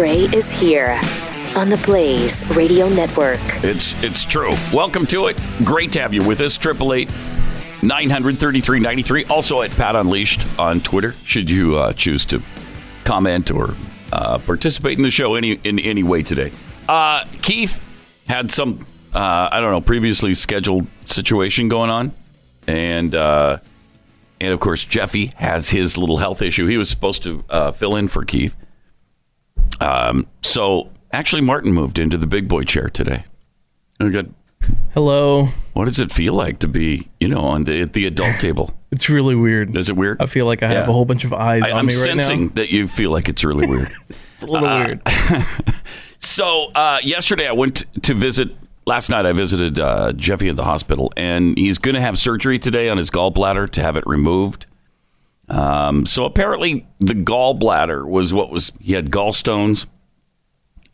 Gray is here on the Blaze Radio Network. It's it's true. Welcome to it. Great to have you with us. Triple eight nine hundred thirty three ninety three. Also at Pat Unleashed on Twitter. Should you uh, choose to comment or uh, participate in the show any in any way today. Uh, Keith had some uh, I don't know previously scheduled situation going on, and uh, and of course Jeffy has his little health issue. He was supposed to uh, fill in for Keith. Um, so actually, Martin moved into the big boy chair today. Got. Hello. What does it feel like to be, you know, on the at the adult table? It's really weird. Is it weird? I feel like I have Yeah. a whole bunch of eyes I, on I'm me right sensing now. that you feel like it's really weird. It's a little Uh, weird. So uh, yesterday I went to visit. Last night I visited uh, Jeffy at the hospital, and he's going to have surgery today on his gallbladder to have it removed. Um, so apparently the gallbladder was what was he had gallstones,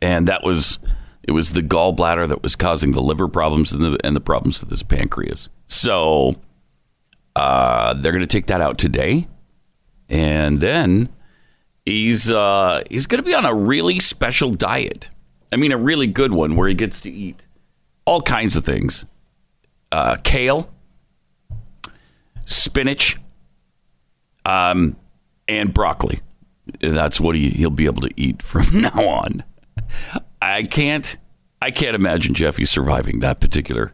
and that was it was the gallbladder that was causing the liver problems and the and the problems with his pancreas. So uh, they're going to take that out today, and then he's uh, he's going to be on a really special diet. I mean, a really good one where he gets to eat all kinds of things: uh, kale, spinach, um, and broccoli. That's what he, he'll be able to eat from now on. I can't I can't imagine Jeffy surviving that particular.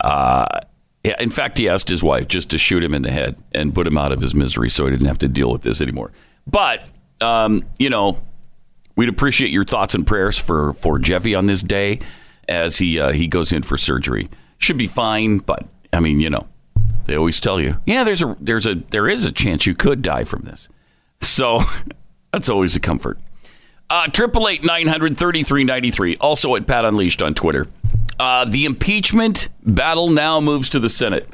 Uh, in fact, he asked his wife just to shoot him in the head and put him out of his misery, so he didn't have to deal with this anymore. But um, you know, we'd appreciate your thoughts and prayers for for Jeffy on this day as he uh, he goes in for surgery. Should be fine, but I mean, you know, they always tell you, yeah, there's a there's a there is a chance you could die from this. So that's always a comfort. Uh, Triple eight nine hundred thirty three ninety three. Also at Pat Unleashed on Twitter. Uh, the impeachment battle now moves to the Senate.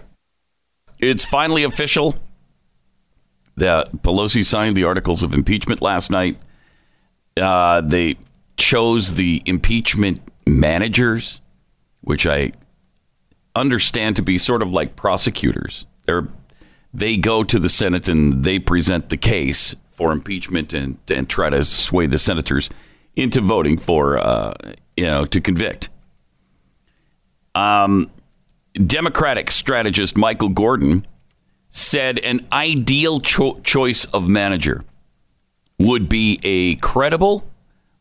It's finally official. That Pelosi signed the articles of impeachment last night. Uh, they chose the impeachment managers, which I understand to be sort of like prosecutors. They're they go to the Senate and they present the case for impeachment and, and try to sway the senators into voting for, uh, you know, to convict. Um, Democratic strategist Michael Gordon said an ideal cho- choice of manager would be a credible,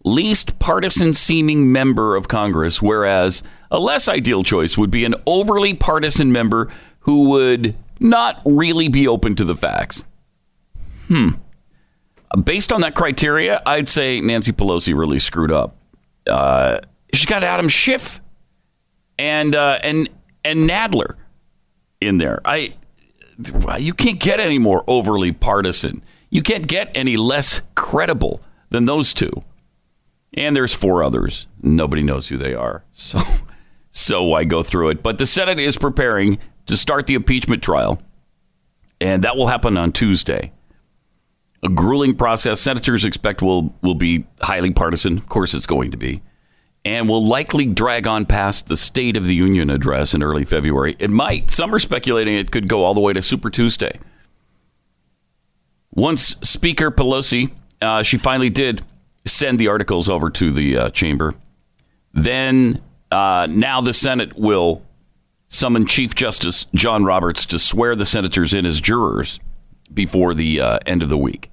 least partisan seeming member of Congress, whereas a less ideal choice would be an overly partisan member who would not really be open to the facts. Hmm. Based on that criteria, I'd say Nancy Pelosi really screwed up. Uh, she's got Adam Schiff and uh, and and Nadler in there. I you can't get any more overly partisan. You can't get any less credible than those two. And there's four others. Nobody knows who they are. So so why go through it? But the Senate is preparing to start the impeachment trial. And that will happen on Tuesday. A grueling process. Senators expect will will be highly partisan. Of course it's going to be. And will likely drag on past the State of the Union address in early February. It might. Some are speculating it could go all the way to Super Tuesday. Once Speaker Pelosi, uh, she finally did send the articles over to the uh, chamber. Then, uh, now the Senate will summon Chief Justice John Roberts to swear the senators in as jurors before the uh, end of the week.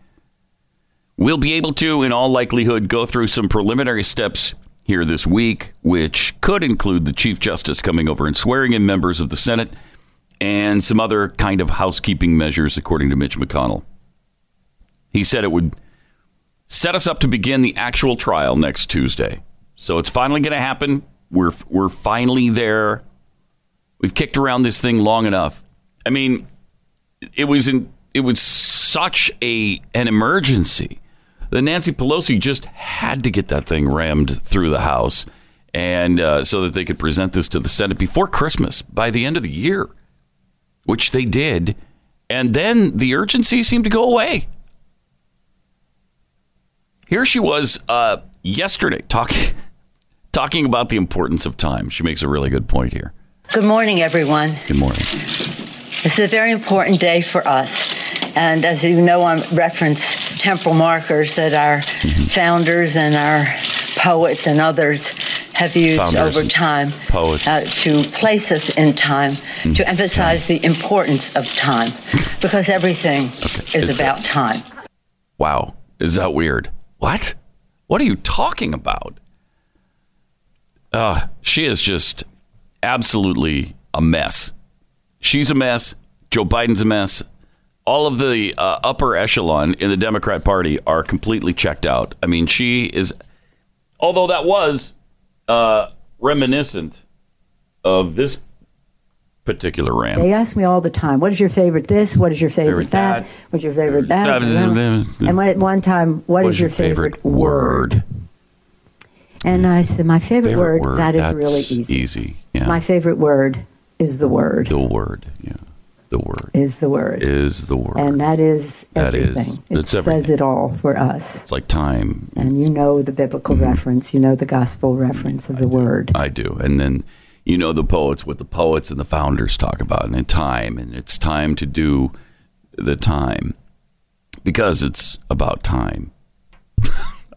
We'll be able to, in all likelihood, go through some preliminary steps here this week, which could include the Chief Justice coming over and swearing in members of the Senate and some other kind of housekeeping measures, according to Mitch McConnell. He said it would set us up to begin the actual trial next Tuesday. So it's finally going to happen. We're we're finally there. We've kicked around this thing long enough. I mean, it was in it was such a an emergency that Nancy Pelosi just had to get that thing rammed through the House, and uh, so that they could present this to the Senate before Christmas by the end of the year, which they did, and then the urgency seemed to go away. Here she was uh, yesterday talking talking about the importance of time. She makes a really good point here. Good morning, everyone. Good morning. This is a very important day for us. And as you know, I reference temporal markers that our Mm-hmm. founders and our poets and others have used Founders over time uh, to place us in time, Mm. to emphasize the importance of time, because everything Okay. is Is about time. Wow. Is that weird? What? What are you talking about? Uh, she is just absolutely a mess. She's a mess. Joe Biden's a mess. All of the uh, upper echelon in the Democrat Party are completely checked out. I mean, she is, although that was uh, reminiscent of this particular rant. They ask me all the time, "What is your favorite this? What is your favorite, Favorite that? that. What's your favorite that?" And at one time, what What is your favorite, word? And I said, "My favorite, Favorite word, word. that is really easy. Easy. Yeah. My favorite word is the word. the word. Yeah. The word Is the word, is the word. and that is That is- everything. it says everything. it all for us. It's like time. And you know the biblical mm-hmm. reference. You know the gospel reference of the word. I do. And then you know the poets, what the poets and the founders talk about, and time, and it's time to do the time because it's about time.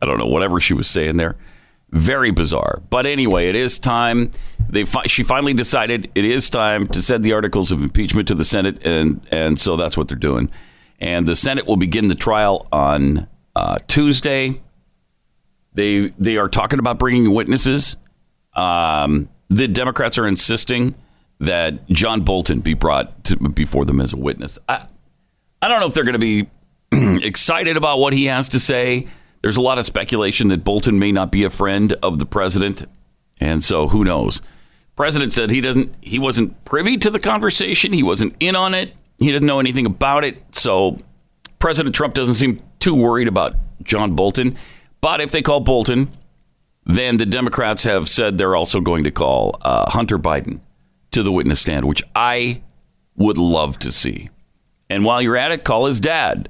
I don't know whatever she was saying there. Very bizarre. But anyway, it is time. They fi- she finally decided it is time to send the articles of impeachment to the Senate, and and so that's what they're doing. And the Senate will begin the trial on uh, Tuesday. They they are talking about bringing witnesses. Um, the Democrats are insisting that John Bolton be brought to, before them as a witness. I, I don't know if they're going to be excited about what he has to say. There's a lot of speculation that Bolton may not be a friend of the president, and so who knows? President said he doesn't. He wasn't privy to the conversation. He wasn't in on it. He didn't know anything about it. So President Trump doesn't seem too worried about John Bolton. But if they call Bolton, then the Democrats have said they're also going to call uh, Hunter Biden to the witness stand, which I would love to see. And while you're at it, call his dad.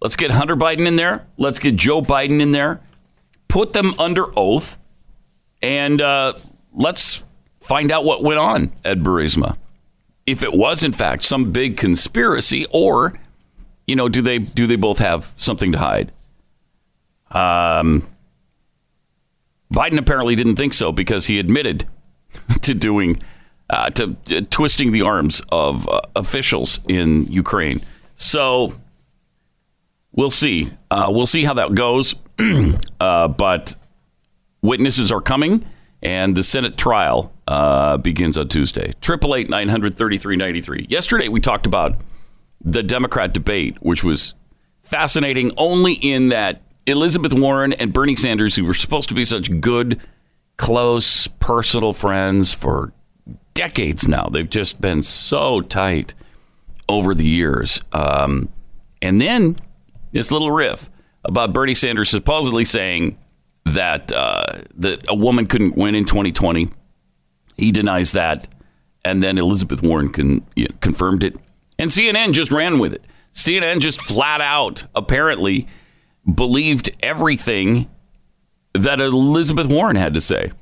Let's get Hunter Biden in there. Let's get Joe Biden in there. Put them under oath, and uh, let's find out what went on at Burisma. If it was in fact some big conspiracy, or you know, do they do they both have something to hide? Um, Biden apparently didn't think so because he admitted to doing uh, to uh, twisting the arms of uh, officials in Ukraine. So we'll see. Uh, we'll see how that goes. uh, but witnesses are coming, and the Senate trial uh, begins on Tuesday. Triple eight nine hundred thirty three ninety three. Yesterday we talked about the Democrat debate, which was fascinating only in that Elizabeth Warren and Bernie Sanders, who were supposed to be such good, close, personal friends for decades now, they've just been so tight over the years. Um, and then this little riff about Bernie Sanders supposedly saying that uh, that a woman couldn't win in 2020. He denies that, and then Elizabeth Warren con, you know, confirmed it, and CNN just ran with it. CNN just flat out apparently believed everything that Elizabeth Warren had to say,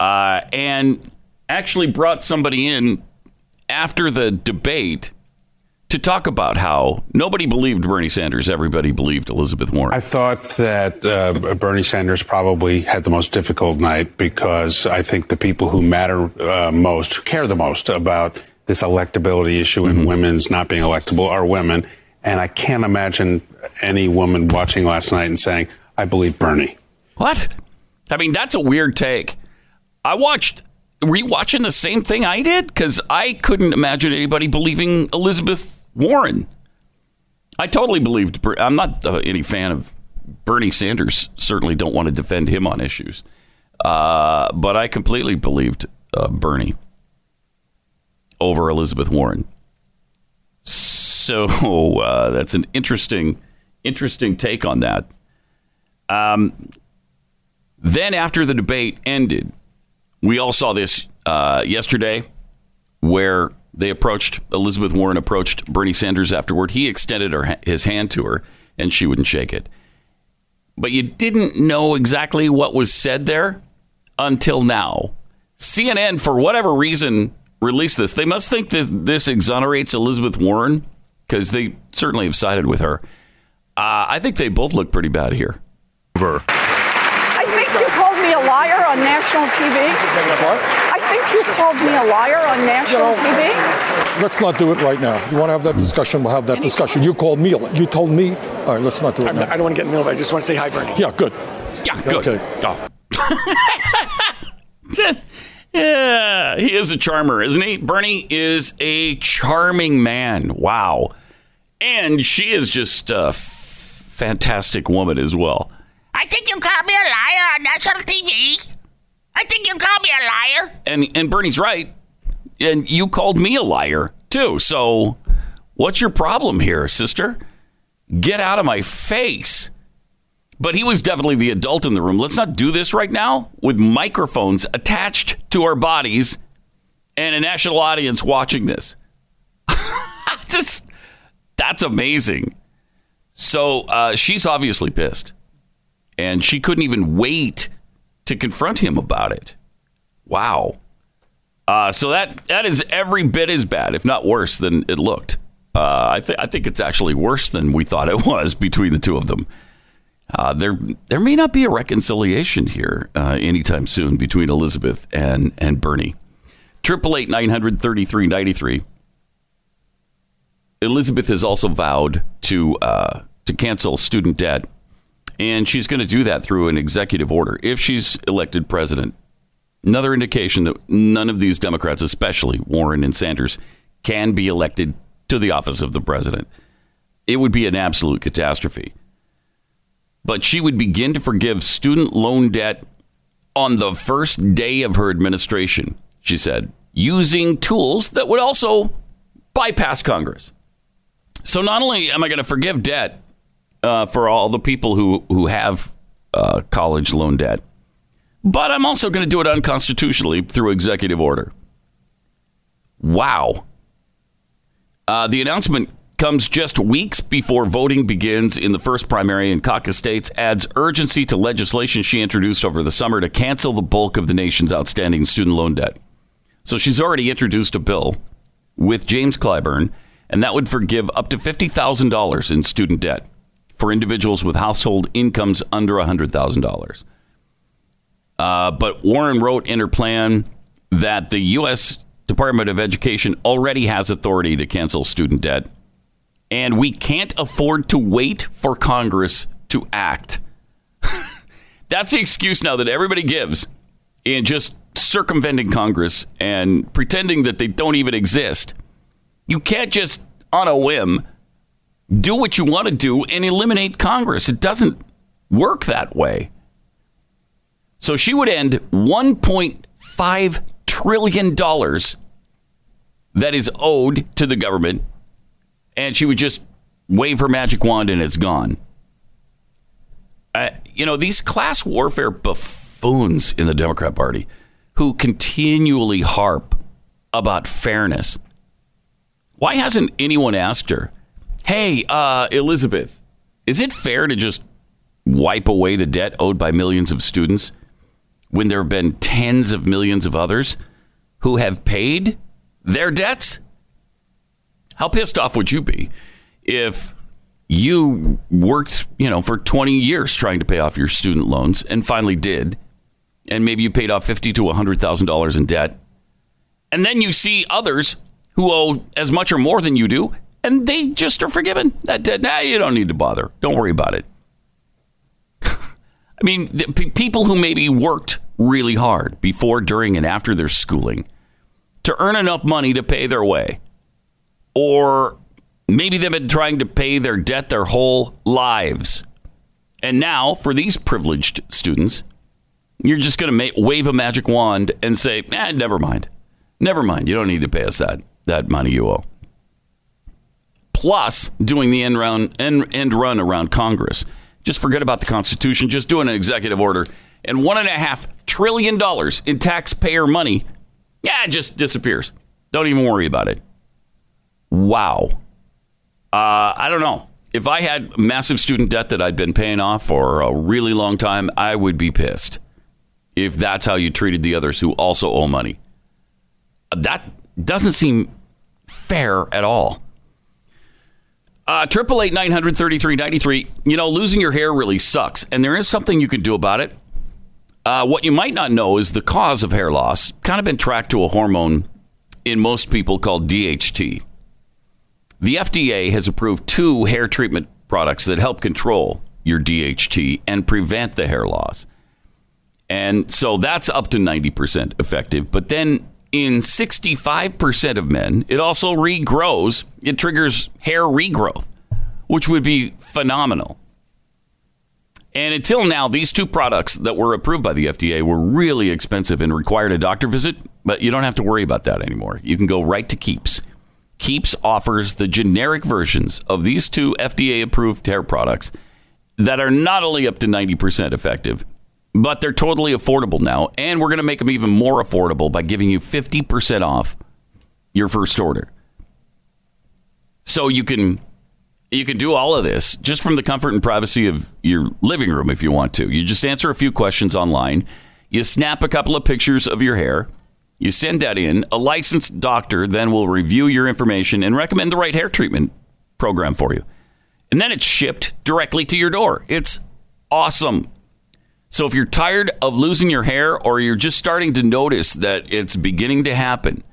uh, and actually brought somebody in after the debate to talk about how nobody believed Bernie Sanders, everybody believed Elizabeth Warren. I thought that uh, Bernie Sanders probably had the most difficult night because I think the people who matter uh, most, who care the most about this electability issue and women's not being electable are women. And I can't imagine any woman watching last night and saying, I believe Bernie. What? I mean, that's a weird take. I watched. Were you watching the same thing I did? Because I couldn't imagine anybody believing Elizabeth Warren. I totally believed. I'm not uh, any fan of Bernie Sanders. Certainly don't want to defend him on issues. Uh, but I completely believed uh, Bernie over Elizabeth Warren. So uh, that's an interesting, interesting take on that. Um, then after the debate ended, we all saw this uh, yesterday, where they approached Elizabeth Warren approached Bernie Sanders afterward. He extended her, his hand to her, and she wouldn't shake it. But you didn't know exactly what was said there until now. CNN, for whatever reason, released this. They must think that this exonerates Elizabeth Warren because they certainly have sided with her. Uh, I think they both look pretty bad here. I think you called me a liar on national TV. I think you called me a liar on national TV. Let's not do it right now. You want to have that discussion? We'll have that discussion. You called me. You told me. All right, let's not do it I'm now. not- I don't want to get in the middle of it. I just want to say hi, Bernie. Yeah, good. Yeah, good. Okay. Oh. yeah, he is a charmer, isn't he? Bernie is a charming man. Wow. And she is just a f- fantastic woman as well. I think you called me a liar on national TV. I think you called me a liar. And and Bernie's right. And you called me a liar too. So what's your problem here, sister? Get out of my face. But he was definitely the adult in the room. Let's not do this right now with microphones attached to our bodies and a national audience watching this. Just that's amazing. So uh, she's obviously pissed, and she couldn't even wait to confront him about it. Wow. Uh, so that that is every bit as bad, if not worse, than it looked. Uh, I think I think it's actually worse than we thought it was between the two of them. Uh, there there may not be a reconciliation here uh, anytime soon between Elizabeth and and Bernie. Triple eight nine hundred thirty three ninety three. Elizabeth has also vowed to uh, to cancel student debt, and she's going to do that through an executive order if she's elected president. Another indication that none of these Democrats, especially Warren and Sanders, can be elected to the office of the president. It would be an absolute catastrophe. But she would begin to forgive student loan debt on the first day of her administration, she said, using tools that would also bypass Congress. So not only am I going to forgive debt uh, for all the people who who have uh, college loan debt, but I'm also going to do it unconstitutionally through executive order. Wow. Uh, the announcement comes just weeks before voting begins in the first primary in caucus states, adds urgency to legislation she introduced over the summer to cancel the bulk of the nation's outstanding student loan debt. So she's already introduced a bill with James Clyburn, and that would forgive up to $50,000 in student debt for individuals with household incomes under $100,000. Uh, but Warren wrote in her plan that the U.S. Department of Education already has authority to cancel student debt, and we can't afford to wait for Congress to act. That's the excuse now that everybody gives in just circumventing Congress and pretending that they don't even exist. You can't just, on a whim, do what you want to do and eliminate Congress. It doesn't work that way. So she would end $1.5 trillion that is owed to the government, and she would just wave her magic wand and it's gone. Uh, you know, these class warfare buffoons in the Democrat Party who continually harp about fairness. Why hasn't anyone asked her, hey, uh, Elizabeth, is it fair to just wipe away the debt owed by millions of students when there have been tens of millions of others who have paid their debts? How pissed off would you be if you worked, you know, for 20 years trying to pay off your student loans and finally did, and maybe you paid off 50 to 100,000 dollars in debt, and then you see others who owe as much or more than you do, and they just are forgiven that debt. Nah, you don't need to bother. Don't worry about it. I mean, p- people who maybe worked really hard before, during, and after their schooling to earn enough money to pay their way, or maybe they've been trying to pay their debt their whole lives. And now, for these privileged students, you're just going to ma- wave a magic wand and say, eh, never mind. Never mind. You don't need to pay us that, that money you owe. Plus, doing the end, round, end, end run around Congress. Just forget about the Constitution. Just doing an executive order. And one and a half trillion dollars in taxpayer money, yeah, it just disappears. Don't even worry about it. Wow. Uh, I don't know. If I had massive student debt that I'd been paying off for a really long time, I would be pissed if that's how you treated the others who also owe money. That doesn't seem fair at all. Uh, Triple eight nine hundred thirty three ninety three. You know, losing your hair really sucks, and there is something you can do about it. Uh, what you might not know is the cause of hair loss. Kind of been tracked to a hormone in most people called DHT. The FDA has approved two hair treatment products that help control your DHT and prevent the hair loss. And so that's up to 90% effective. But then in 65% of men, it also regrows. It triggers hair regrowth, which would be phenomenal. And until now, these two products that were approved by the FDA were really expensive and required a doctor visit, but you don't have to worry about that anymore. You can go right to Keeps. Keeps offers the generic versions of these two FDA approved hair products that are not only up to 90% effective, but they're totally affordable now. And we're going to make them even more affordable by giving you 50% off your first order. So you can you can do all of this just from the comfort and privacy of your living room if you want to. You just answer a few questions online. You snap a couple of pictures of your hair. You send that in. A licensed doctor then will review your information and recommend the right hair treatment program for you. And then it's shipped directly to your door. It's awesome. So if you're tired of losing your hair or you're just starting to notice that it's beginning to happen,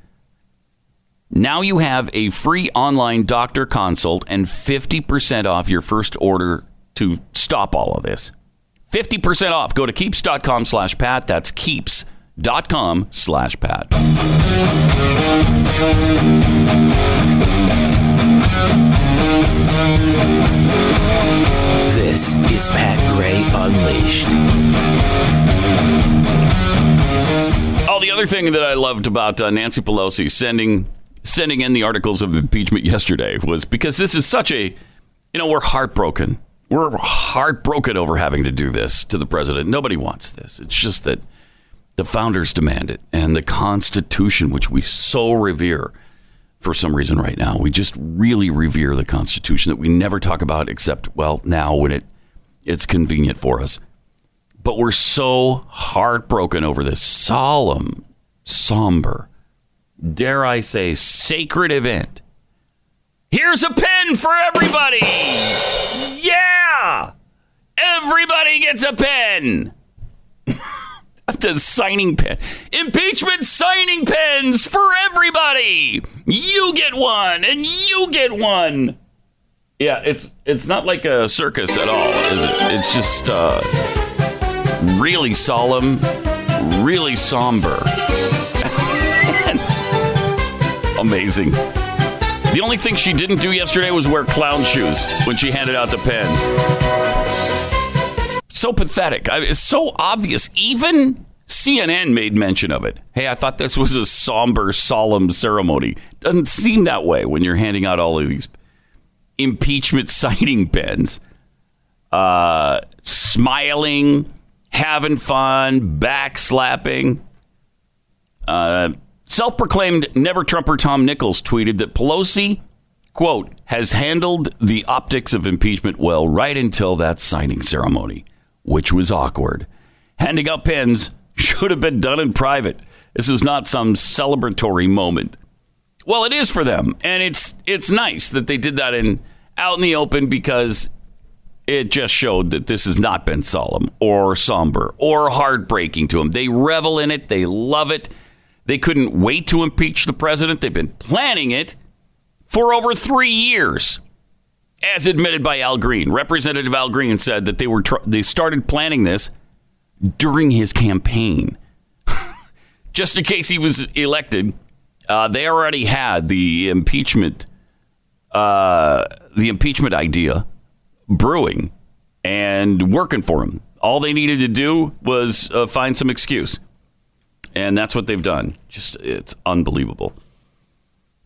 now you have a free online doctor consult and 50% off your first order to stop all of this. 50% off. Go to keeps.com slash Pat. That's keeps.com slash Pat. This is Pat Gray Unleashed. Oh, the other thing that I loved about uh, Nancy Pelosi sending sending in the articles of impeachment yesterday was because this is such a, you know, we're heartbroken. We're heartbroken over having to do this to the president. Nobody wants this. It's just that the founders demand it, and the Constitution, which we so revere for some reason right now, we just really revere the Constitution that we never talk about except well now when it it's convenient for us. But we're so heartbroken over this solemn, somber, dare I say, sacred event. Here's a pen for everybody. Yeah. Everybody gets a pen. the signing pen. Impeachment signing pens for everybody. You get one and you get one. Yeah, it's it's not like a circus at all, is it? It's just uh, really solemn, really somber. Amazing. The only thing she didn't do yesterday was wear clown shoes when she handed out the pens. So pathetic. I- It's so obvious. Even CNN made mention of it. Hey, I thought this was a somber, solemn ceremony. Doesn't seem that way when you're handing out all of these impeachment signing pens. Uh, smiling, having fun, backslapping. Uh, Self proclaimed never Trumper Tom Nichols tweeted that Pelosi, quote, has handled the optics of impeachment well right until that signing ceremony, which was awkward. Handing out pens should have been done in private. This is not some celebratory moment. Well, it is for them, and it's it's nice that they did that in out in the open because it just showed that this has not been solemn or somber or heartbreaking to them. They revel in it. They love it. They couldn't wait to impeach the president. They've been planning it for over three years, as admitted by Al Green. Representative Al Green said that they were tr- they started planning this during his campaign, just in case he was elected. Uh, they already had the impeachment, uh, the impeachment idea brewing and working for him. All they needed to do was uh, find some excuse. And that's what they've done. Just, it's unbelievable.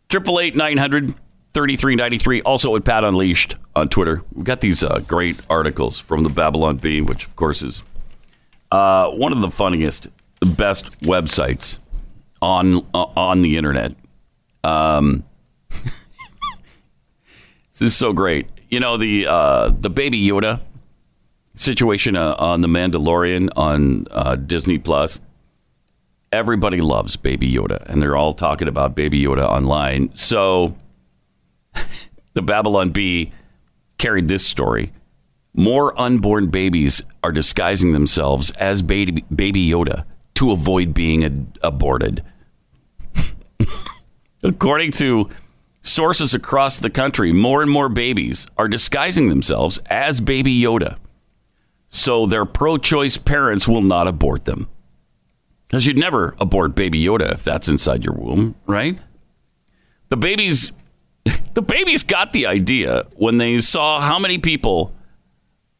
Triple eight nine hundred thirty three ninety three. Also at Pat Unleashed on Twitter. We've got these uh, great articles from the Babylon Bee, which of course is uh, one of the funniest, best websites on uh, on the internet. Um, this is so great. You know the uh, the Baby Yoda situation uh, on the Mandalorian on uh, Disney Plus. Everybody loves Baby Yoda, and they're all talking about Baby Yoda online. So the Babylon Bee carried this story. More unborn babies are disguising themselves as baby, baby Yoda to avoid being ad- aborted. According to sources across the country, more and more babies are disguising themselves as baby Yoda so their pro choice parents will not abort them. Because you'd never abort baby Yoda if that's inside your womb, right? The babies the babies got the idea when they saw how many people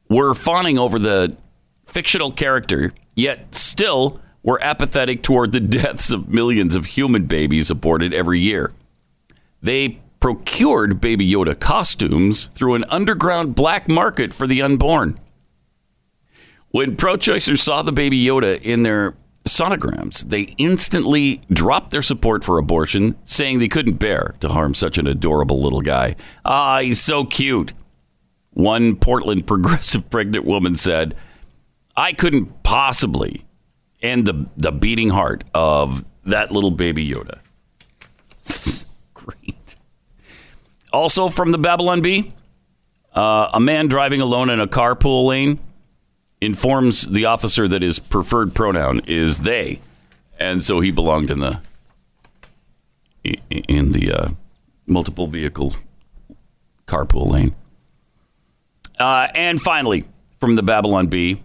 were fawning over the fictional character, yet still were apathetic toward the deaths of millions of human babies aborted every year. They procured Baby Yoda costumes through an underground black market for the unborn. When pro choicers saw the Baby Yoda in their sonograms, they instantly dropped their support for abortion, saying they couldn't bear to harm such an adorable little guy. Ah, he's so cute. One Portland progressive pregnant woman said, I couldn't possibly end the, the beating heart of that little baby Yoda. Great. Also from the Babylon Bee, uh, a man driving alone in a carpool lane informs the officer that his preferred pronoun is they, and so he belonged in the in the uh, multiple vehicle carpool lane. Uh, and finally, from the Babylon Bee,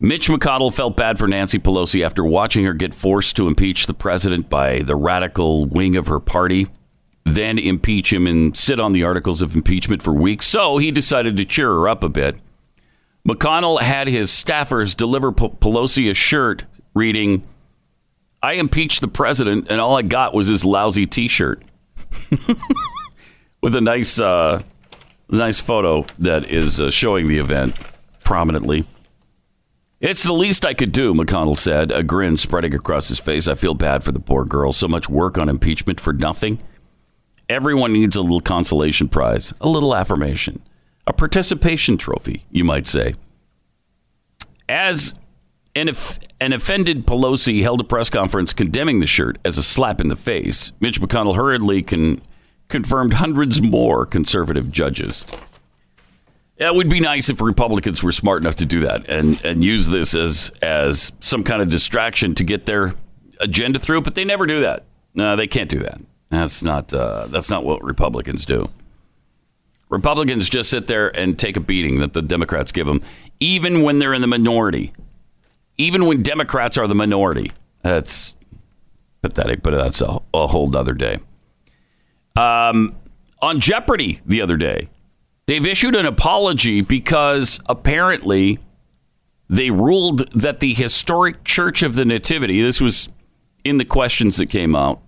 Mitch McConnell felt bad for Nancy Pelosi after watching her get forced to impeach the president by the radical wing of her party, then impeach him and sit on the articles of impeachment for weeks. So he decided to cheer her up a bit. McConnell had his staffers deliver Pelosi a shirt reading, I impeached the president and all I got was his lousy t shirt. With a nice, uh, nice photo that is uh, showing the event prominently. It's the least I could do, McConnell said, a grin spreading across his face. I feel bad for the poor girl. So much work on impeachment for nothing. Everyone needs a little consolation prize, a little affirmation, a participation trophy, you might say. As an, an offended Pelosi held a press conference condemning the shirt as a slap in the face, Mitch McConnell hurriedly con- confirmed hundreds more conservative judges. Yeah, it would be nice if Republicans were smart enough to do that and, and use this as as some kind of distraction to get their agenda through, but they never do that. No, they can't do that. That's not uh, that's not what Republicans do. Republicans just sit there and take a beating that the Democrats give them, even when they're in the minority. Even when Democrats are the minority. That's pathetic, but that's a, a whole other day. Um, on Jeopardy the other day, They've issued an apology because apparently they ruled that the historic Church of the Nativity, this was in the questions that came out,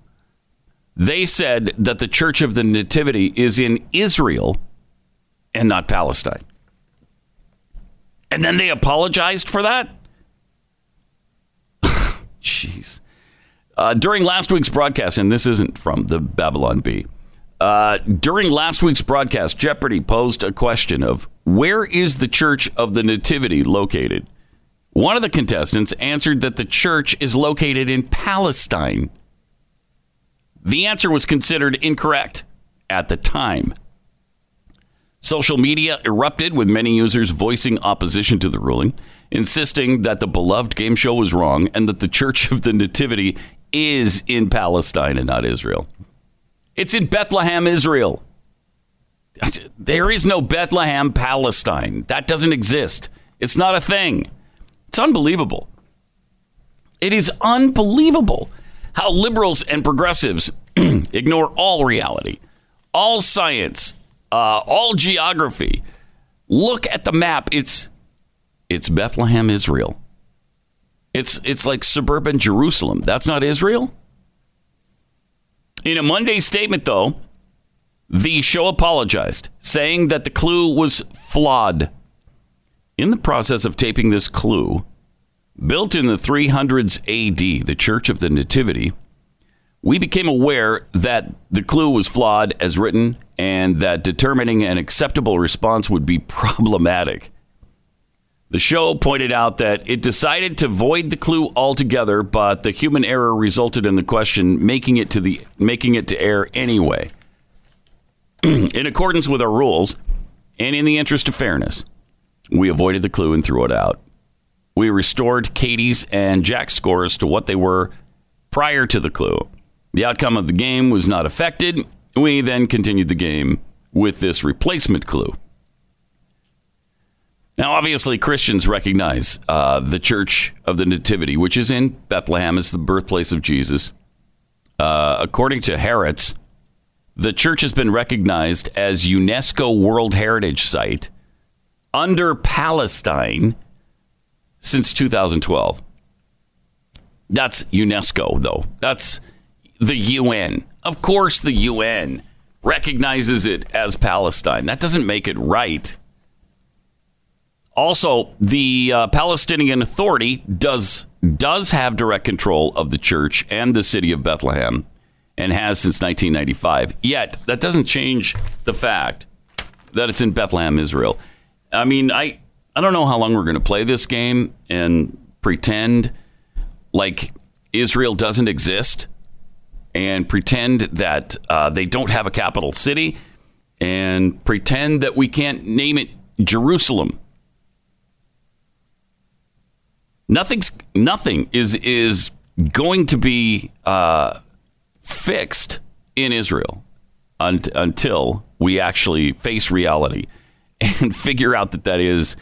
they said that the Church of the Nativity is in Israel and not Palestine. And then they apologized for that? Jeez. Uh, during last week's broadcast, and this isn't from the Babylon Bee, uh, during last week's broadcast, Jeopardy posed a question of where is the Church of the Nativity located? One of the contestants answered that the church is located in Palestine. The answer was considered incorrect at the time. Social media erupted with many users voicing opposition to the ruling, insisting that the beloved game show was wrong and that the Church of the Nativity is in Palestine and not Israel. It's in Bethlehem, Israel. There is no Bethlehem, Palestine. That doesn't exist. It's not a thing. It's unbelievable. It is unbelievable how liberals and progressives ignore all reality, all science, uh, all geography. Look at the map. It's it's Bethlehem, Israel. It's it's like suburban Jerusalem. That's not Israel. In a Monday statement, though, the show apologized, saying that the clue was flawed. In the process of taping this clue, built in the 300s AD, the Church of the Nativity, we became aware that the clue was flawed as written and that determining an acceptable response would be problematic. The show pointed out that it decided to void the clue altogether, but the human error resulted in the question making it to the making it to air anyway. in accordance with our rules and in the interest of fairness, we avoided the clue and threw it out. We restored Katie's and Jack's scores to what they were prior to the clue. The outcome of the game was not affected. We then continued the game with this replacement clue. Now, obviously, Christians recognize uh, the Church of the Nativity, which is in Bethlehem, as the birthplace of Jesus. Uh, according to Haaretz, the church has been recognized as UNESCO World Heritage Site under Palestine since 2012. That's UNESCO, though. That's the UN. Of course, the UN recognizes it as Palestine. That doesn't make it right. Also, the uh, Palestinian Authority does does have direct control of the church and the city of Bethlehem, and has since 1995. Yet that doesn't change the fact that it's in Bethlehem, Israel. I mean, I I don't know how long we're going to play this game and pretend like Israel doesn't exist and pretend that uh, they don't have a capital city and pretend that we can't name it Jerusalem. Nothing's nothing is is going to be uh, fixed in Israel un- until we actually face reality and figure out that that is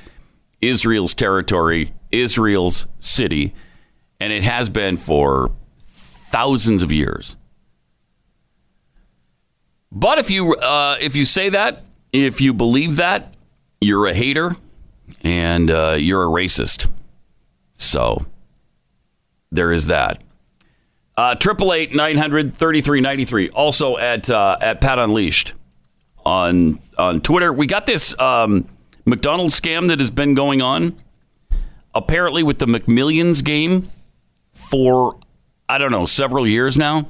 Israel's territory, Israel's city, and it has been for thousands of years. But if you uh, if you say that, if you believe that, you're a hater and uh, you're a racist. So there is that. Uh, Triple eight nine hundred thirty three ninety three. Also at uh, at Pat Unleashed on on Twitter. We got this um, McDonald's scam that has been going on. Apparently, with the McMillions game for I don't know several years now.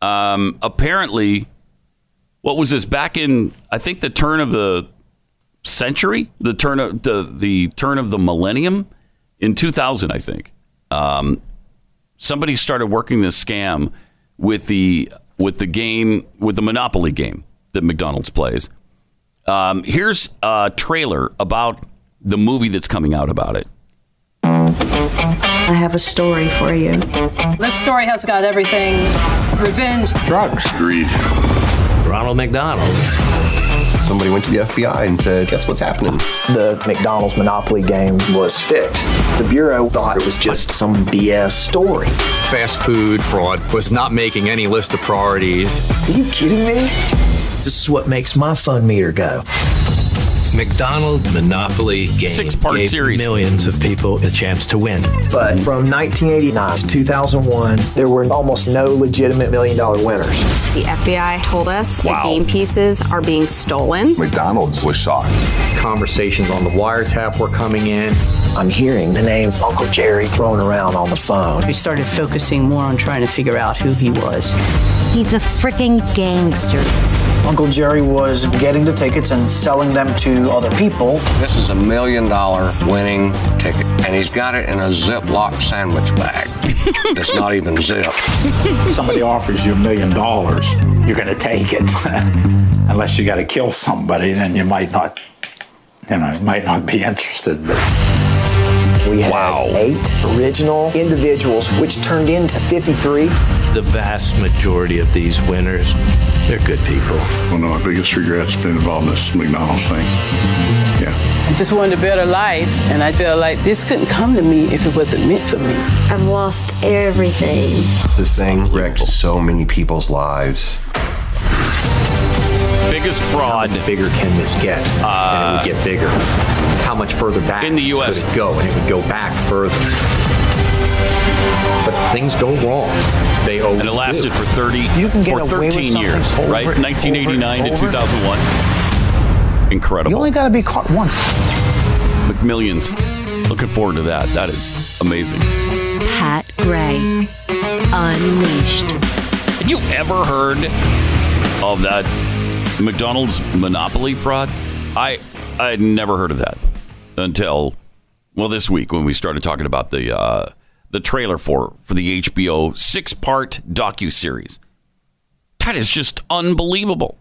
Um, apparently, what was this back in? I think the turn of the century, the turn of the the turn of the millennium in 2000, I think. Um, somebody started working this scam with the with the game with the Monopoly game that McDonald's plays. Um, here's a trailer about the movie that's coming out about it. I have a story for you. This story has got everything revenge, drugs, greed. Ronald McDonald. Somebody went to the FBI and said, Guess what's happening? The McDonald's Monopoly game was fixed. The Bureau thought it was just some BS story. Fast food fraud was not making any list of priorities. Are you kidding me? This is what makes my fun meter go. McDonald's Monopoly game Six-part gave series. millions of people a chance to win. But from 1989 to 2001, there were almost no legitimate million dollar winners. The FBI told us Wow. the game pieces are being stolen. McDonald's was shocked. Conversations on the wiretap were coming in. I'm hearing the name Uncle Jerry thrown around on the phone. We started focusing more on trying to figure out who he was. He's a freaking gangster. Uncle Jerry was getting the tickets and selling them to other people. This is a million dollar winning ticket, and he's got it in a Ziploc sandwich bag. it's not even zipped. somebody offers you a million dollars, you're going to take it. Unless you got to kill somebody, then you might not, you know, might not be interested. But We had eight original individuals, which turned into 53. The vast majority of these winners, they're good people. One of my biggest regrets being involved in this McDonald's thing. Yeah. I just wanted a better life, and I feel like this couldn't come to me if it wasn't meant for me. I've lost everything. This thing wrecked so many people's lives. Biggest fraud. bigger can this get? and it would uh, get bigger. How much further back In the US. could it go? And it would go back further. But things go wrong. They always And it lasted do. for 30 You can get for 13 years, over right? 1989 over to 2001. Incredible. You only got to be caught once. McMillions. Looking forward to that. That is amazing. Pat Gray. Unleashed. Had you ever heard of that McDonald's monopoly fraud? I I had never heard of that until well this week when we started talking about the uh, the trailer for for the HBO six part docu series. That is just unbelievable.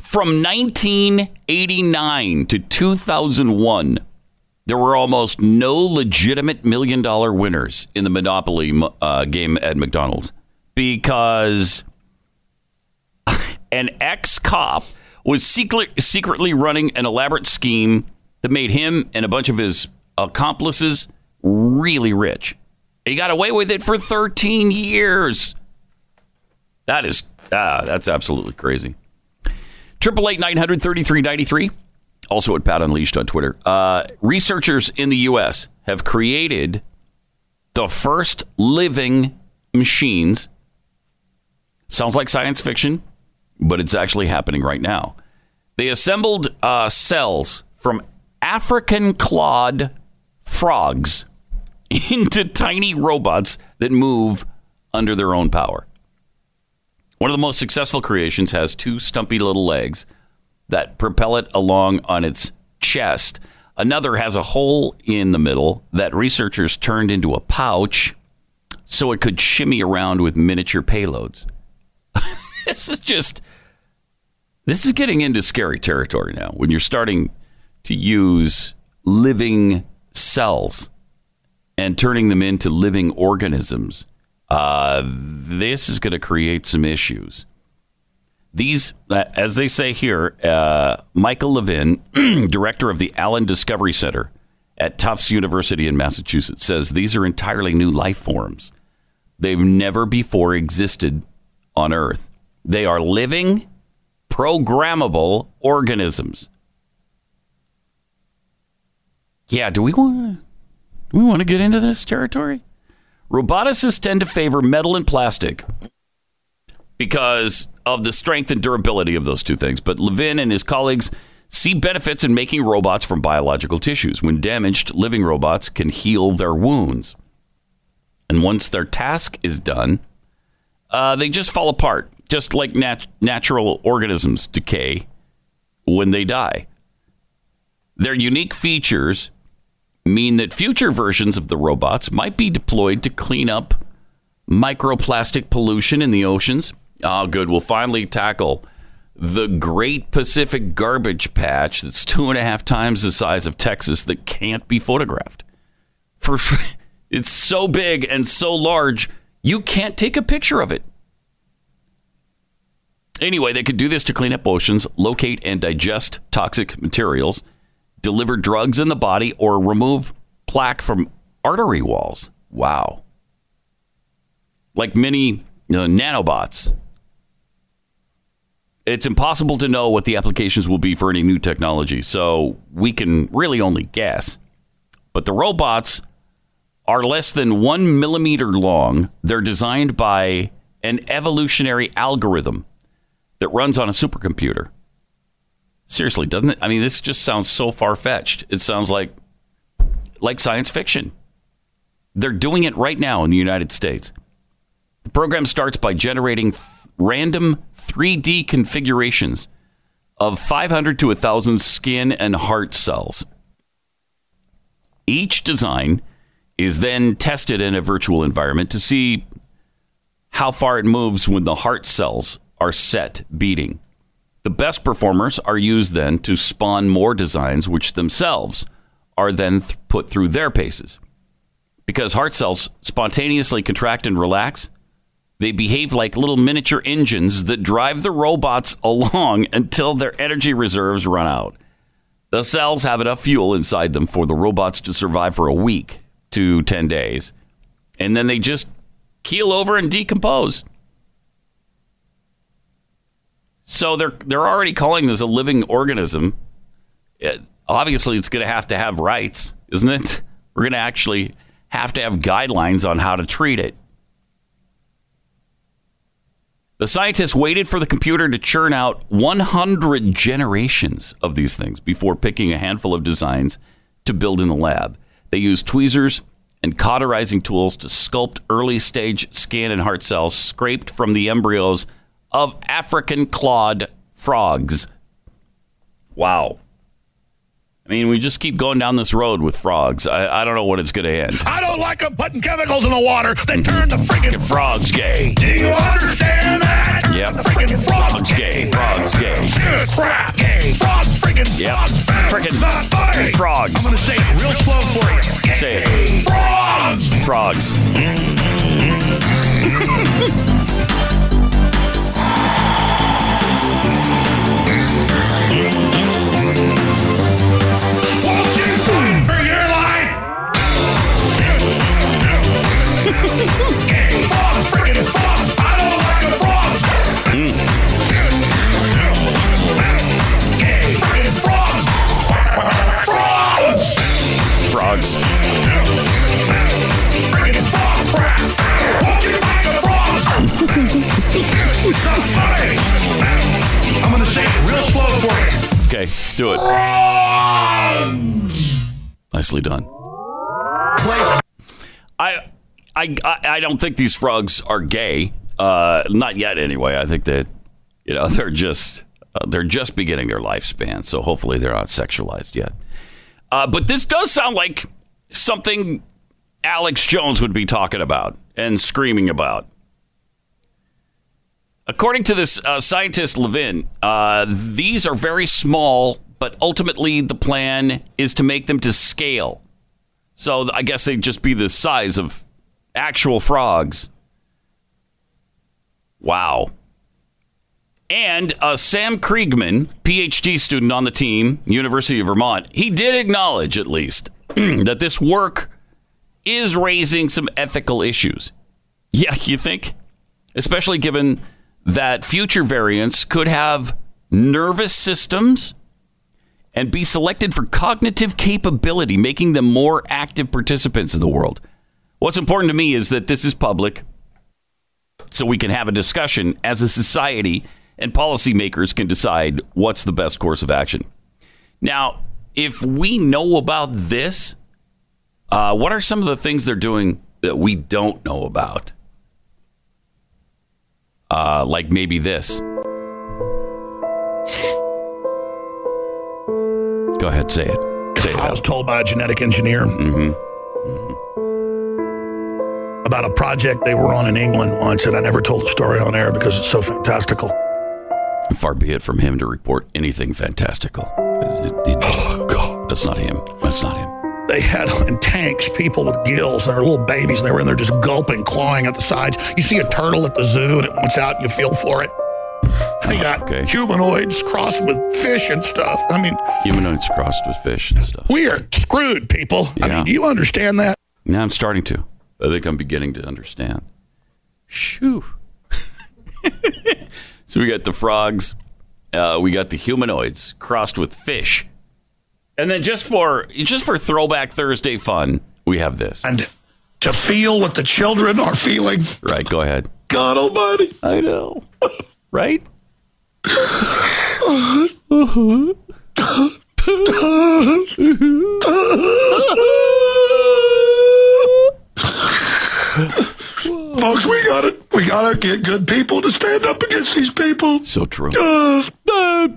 From 1989 to 2001, there were almost no legitimate million dollar winners in the Monopoly uh, game at McDonald's because an ex cop was secret, secretly running an elaborate scheme that made him and a bunch of his accomplices really rich. He got away with it for 13 years. That is, ah, that's absolutely crazy. Triple eight nine hundred thirty three ninety three. Also at Pat Unleashed on Twitter. Uh, researchers in the U.S. have created the first living machines. Sounds like science fiction, but it's actually happening right now. They assembled uh, cells from African clawed frogs into tiny robots that move under their own power. One of the most successful creations has two stumpy little legs that propel it along on its chest. Another has a hole in the middle that researchers turned into a pouch so it could shimmy around with miniature payloads. this is just this is getting into scary territory now when you're starting to use living cells and turning them into living organisms uh, this is going to create some issues. These, uh, as they say here, uh, Michael Levin, director of the Allen Discovery Center at Tufts University in Massachusetts, says these are entirely new life forms. They've never before existed on Earth. They are living, programmable organisms. Yeah, do we want? Do we want to get into this territory? Roboticists tend to favor metal and plastic because of the strength and durability of those two things. But Levin and his colleagues see benefits in making robots from biological tissues. When damaged, living robots can heal their wounds. And once their task is done, uh, they just fall apart, just like nat- natural organisms decay when they die. Their unique features mean that future versions of the robots might be deployed to clean up microplastic pollution in the oceans. Oh, good. We'll finally tackle the Great Pacific Garbage Patch that's two and a half times the size of Texas that can't be photographed. For it's so big and so large, you can't take a picture of it. Anyway, they could do this to clean up oceans, locate and digest toxic materials deliver drugs in the body, or remove plaque from artery walls. Wow. Like many you know, nanobots. It's impossible to know what the applications will be for any new technology, so we can really only guess. But the robots are less than one millimeter long. They're designed by an evolutionary algorithm that runs on a supercomputer. Seriously, doesn't it? I mean, this just sounds so far fetched. It sounds like like science fiction. They're doing it right now in the United States. The program starts by generating th- random 3D configurations of 500 to 1,000 skin and heart cells. Each design is then tested in a virtual environment to see how far it moves when the heart cells are set beating. The best performers are used then to spawn more designs, which themselves are then th- put through their paces. Because heart cells spontaneously contract and relax, they behave like little miniature engines that drive the robots along until their energy reserves run out. The cells have enough fuel inside them for the robots to survive for a week to 10 days, and then they just keel over and decompose. So they're they're already calling this a living organism. It, obviously, it's going to have to have rights, isn't it? We're going to actually have to have guidelines on how to treat it. The scientists waited for the computer to churn out 100 generations of these things before picking a handful of designs to build in the lab. They used tweezers and cauterizing tools to sculpt early stage skin and heart cells scraped from the embryos of African clawed frogs. Wow. I mean, we just keep going down this road with frogs. I, I don't know what it's going to end. I don't like them putting chemicals in the water that turn the freaking frogs gay. Do you understand that? Yep. The freaking frogs gay. Frogs gay. Shit, crap, gay. Frogs, freaking Yep. frogs. bad. Frickin' It's not funny. frogs. I'm gonna say it real slow for you. Say it. Frogs. Frogs. Frogs, freaking frogs. I don't like the frogs. Gay. Freaking frogs. Frogs. Frogs. Freaking frog crap. Won't you fight the frogs? it's not funny. I'm gonna say it real slow for you. Okay, do it. Nicely done. I, I, I don't think these frogs are gay. Uh, not yet, anyway. I think that you know they're just uh, they're just beginning their lifespan, so hopefully they're not sexualized yet. Uh, but this does sound like something Alex Jones would be talking about and screaming about. According to this uh, scientist Levin, uh, these are very small, but ultimately the plan is to make them to scale. So I guess they'd just be the size of actual frogs. Wow. And uh, Sam Kriegman, PhD student on the team, University of Vermont, he did acknowledge at least that this work is raising some ethical issues. Yeah, you think? Especially given that future variants could have nervous systems and be selected for cognitive capability, making them more active participants in the world. What's important to me is that this is public so we can have a discussion as a society and policymakers can decide what's the best course of action. Now, if we know about this, uh, what are some of the things they're doing that we don't know about? Uh, like maybe this. Go ahead, say it. Say it. I was told by a genetic engineer Mm-hmm. About a project they were on in England once, and I never told the story on air because it's so fantastical. Far be it from him to report anything fantastical. It- it just- oh, That's not him. That's not him. They had in tanks people with gills, and they were little babies, and they were in there just gulping, clawing at the sides. You see a turtle at the zoo, and it wants out, and you feel for it. They got humanoids crossed with fish and stuff. I mean, Humanoids crossed with fish and stuff. we are screwed, people. I mean, do you understand that? Now I'm starting to. I think I'm beginning to understand. Shoo. so we got the frogs, uh, we got the humanoids crossed with fish, and then just for just for Throwback Thursday fun, we have this. And to feel what the children are feeling. Right. Go ahead. God Almighty. I know. Right? Folks, we gotta we gotta get good people to stand up against these people. So true. Uh, uh,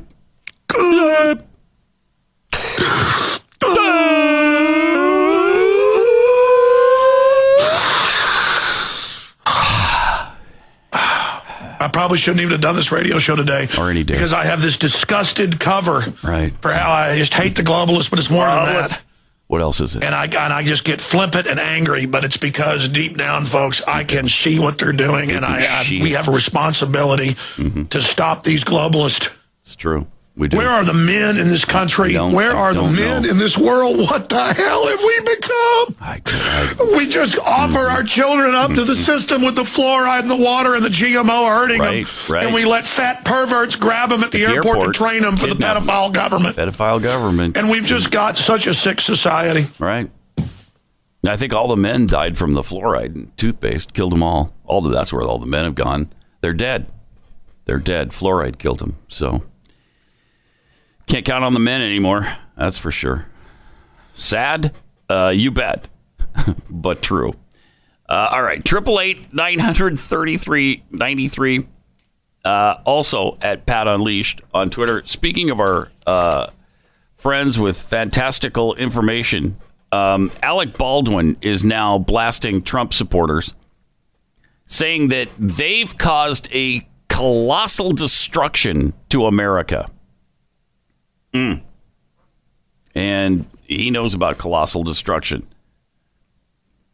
I probably shouldn't even have done this radio show today. Or any day. Because I have this disgusted cover Right. for how I just hate the globalists, but it's more than that. What else is it? And I and I just get flippant and angry, but it's because deep down, folks, I can see what they're doing, and I, I we have a responsibility mm-hmm. to stop these globalists. It's true. Where are the men in this country? Where are the men know. in this world? What the hell have we become? we just offer our children up to the mm-hmm. system with the fluoride in the water and the GMO hurting Right, them, right. and we let fat perverts grab them at the, the airport, airport, to train them for the pedophile government. Pedophile government. And we've just got such a sick society. Right. I think all the men died from the fluoride and toothpaste, killed them all. All the, that's where all the men have gone. They're dead. They're dead. Fluoride killed them. So can't count on the men anymore. That's for sure. Sad, uh, you bet, but true. Uh, all right, triple eight nine hundred thirty three ninety three. Uh, also at Pat Unleashed on Twitter. Speaking of our uh, friends with fantastical information, um, Alec Baldwin is now blasting Trump supporters, saying that they've caused a colossal destruction to America. Mm. And he knows about colossal destruction.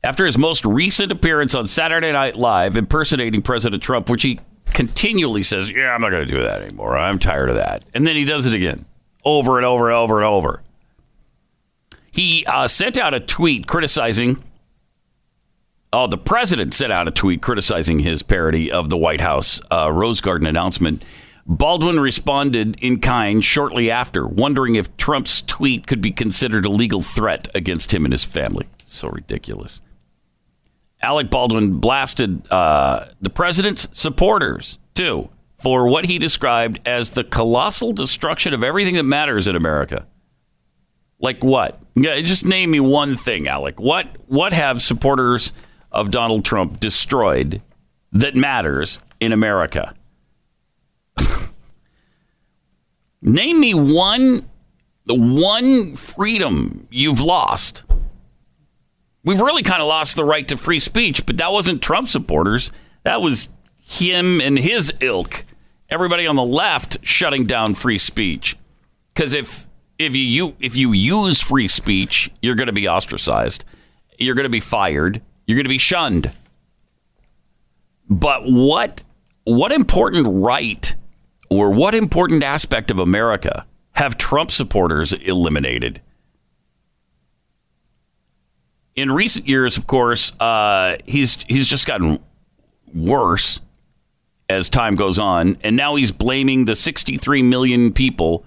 After his most recent appearance on Saturday Night Live impersonating President Trump, which he continually says, Yeah, I'm not going to do that anymore. I'm tired of that. And then he does it again, over and over and over and over. He uh, sent out a tweet criticizing. Oh, the president sent out a tweet criticizing his parody of the White House uh, Rose Garden announcement. Baldwin responded in kind shortly after, wondering if Trump's tweet could be considered a legal threat against him and his family. So ridiculous. Alec Baldwin blasted uh, the president's supporters, too, for what he described as the colossal destruction of everything that matters in America. Like what? Yeah, just name me one thing, Alec. What what have supporters of Donald Trump destroyed that matters in America? name me one the one freedom you've lost. We've really kind of lost the right to free speech, but that wasn't Trump supporters. That was him and his ilk. Everybody on the left shutting down free speech. Because if if you, you if you use free speech, you're going to be ostracized. You're going to be fired. You're going to be shunned. But what what important right or what important aspect of America have Trump supporters eliminated? In recent years, of course, uh, he's he's just gotten worse as time goes on, and now he's blaming the 63 million people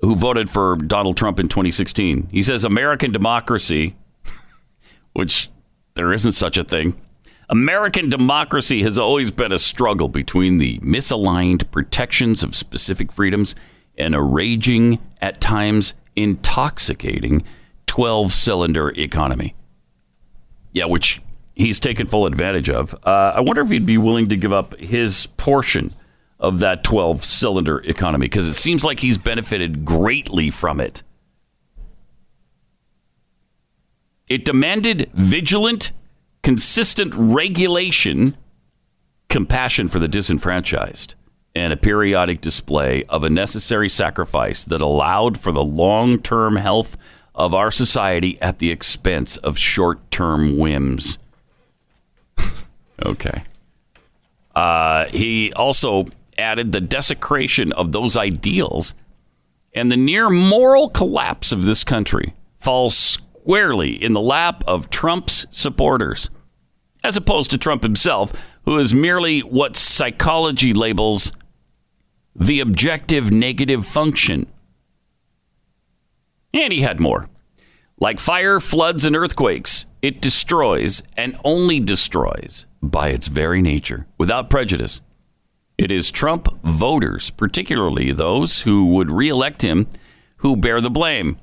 who voted for Donald Trump in 2016. He says American democracy, which there isn't such a thing. American democracy has always been a struggle between the misaligned protections of specific freedoms and a raging, at times intoxicating, 12 cylinder economy. Yeah, which he's taken full advantage of. Uh, I wonder if he'd be willing to give up his portion of that 12 cylinder economy because it seems like he's benefited greatly from it. It demanded vigilant, consistent regulation, compassion for the disenfranchised, and a periodic display of a necessary sacrifice that allowed for the long term health of our society at the expense of short term whims. okay. Uh, he also added the desecration of those ideals and the near moral collapse of this country falls squarely in the lap of Trump's supporters, as opposed to Trump himself, who is merely what psychology labels the objective negative function. And he had more. Like fire, floods, and earthquakes, it destroys and only destroys by its very nature, without prejudice. It is Trump voters, particularly those who would reelect him, who bear the blame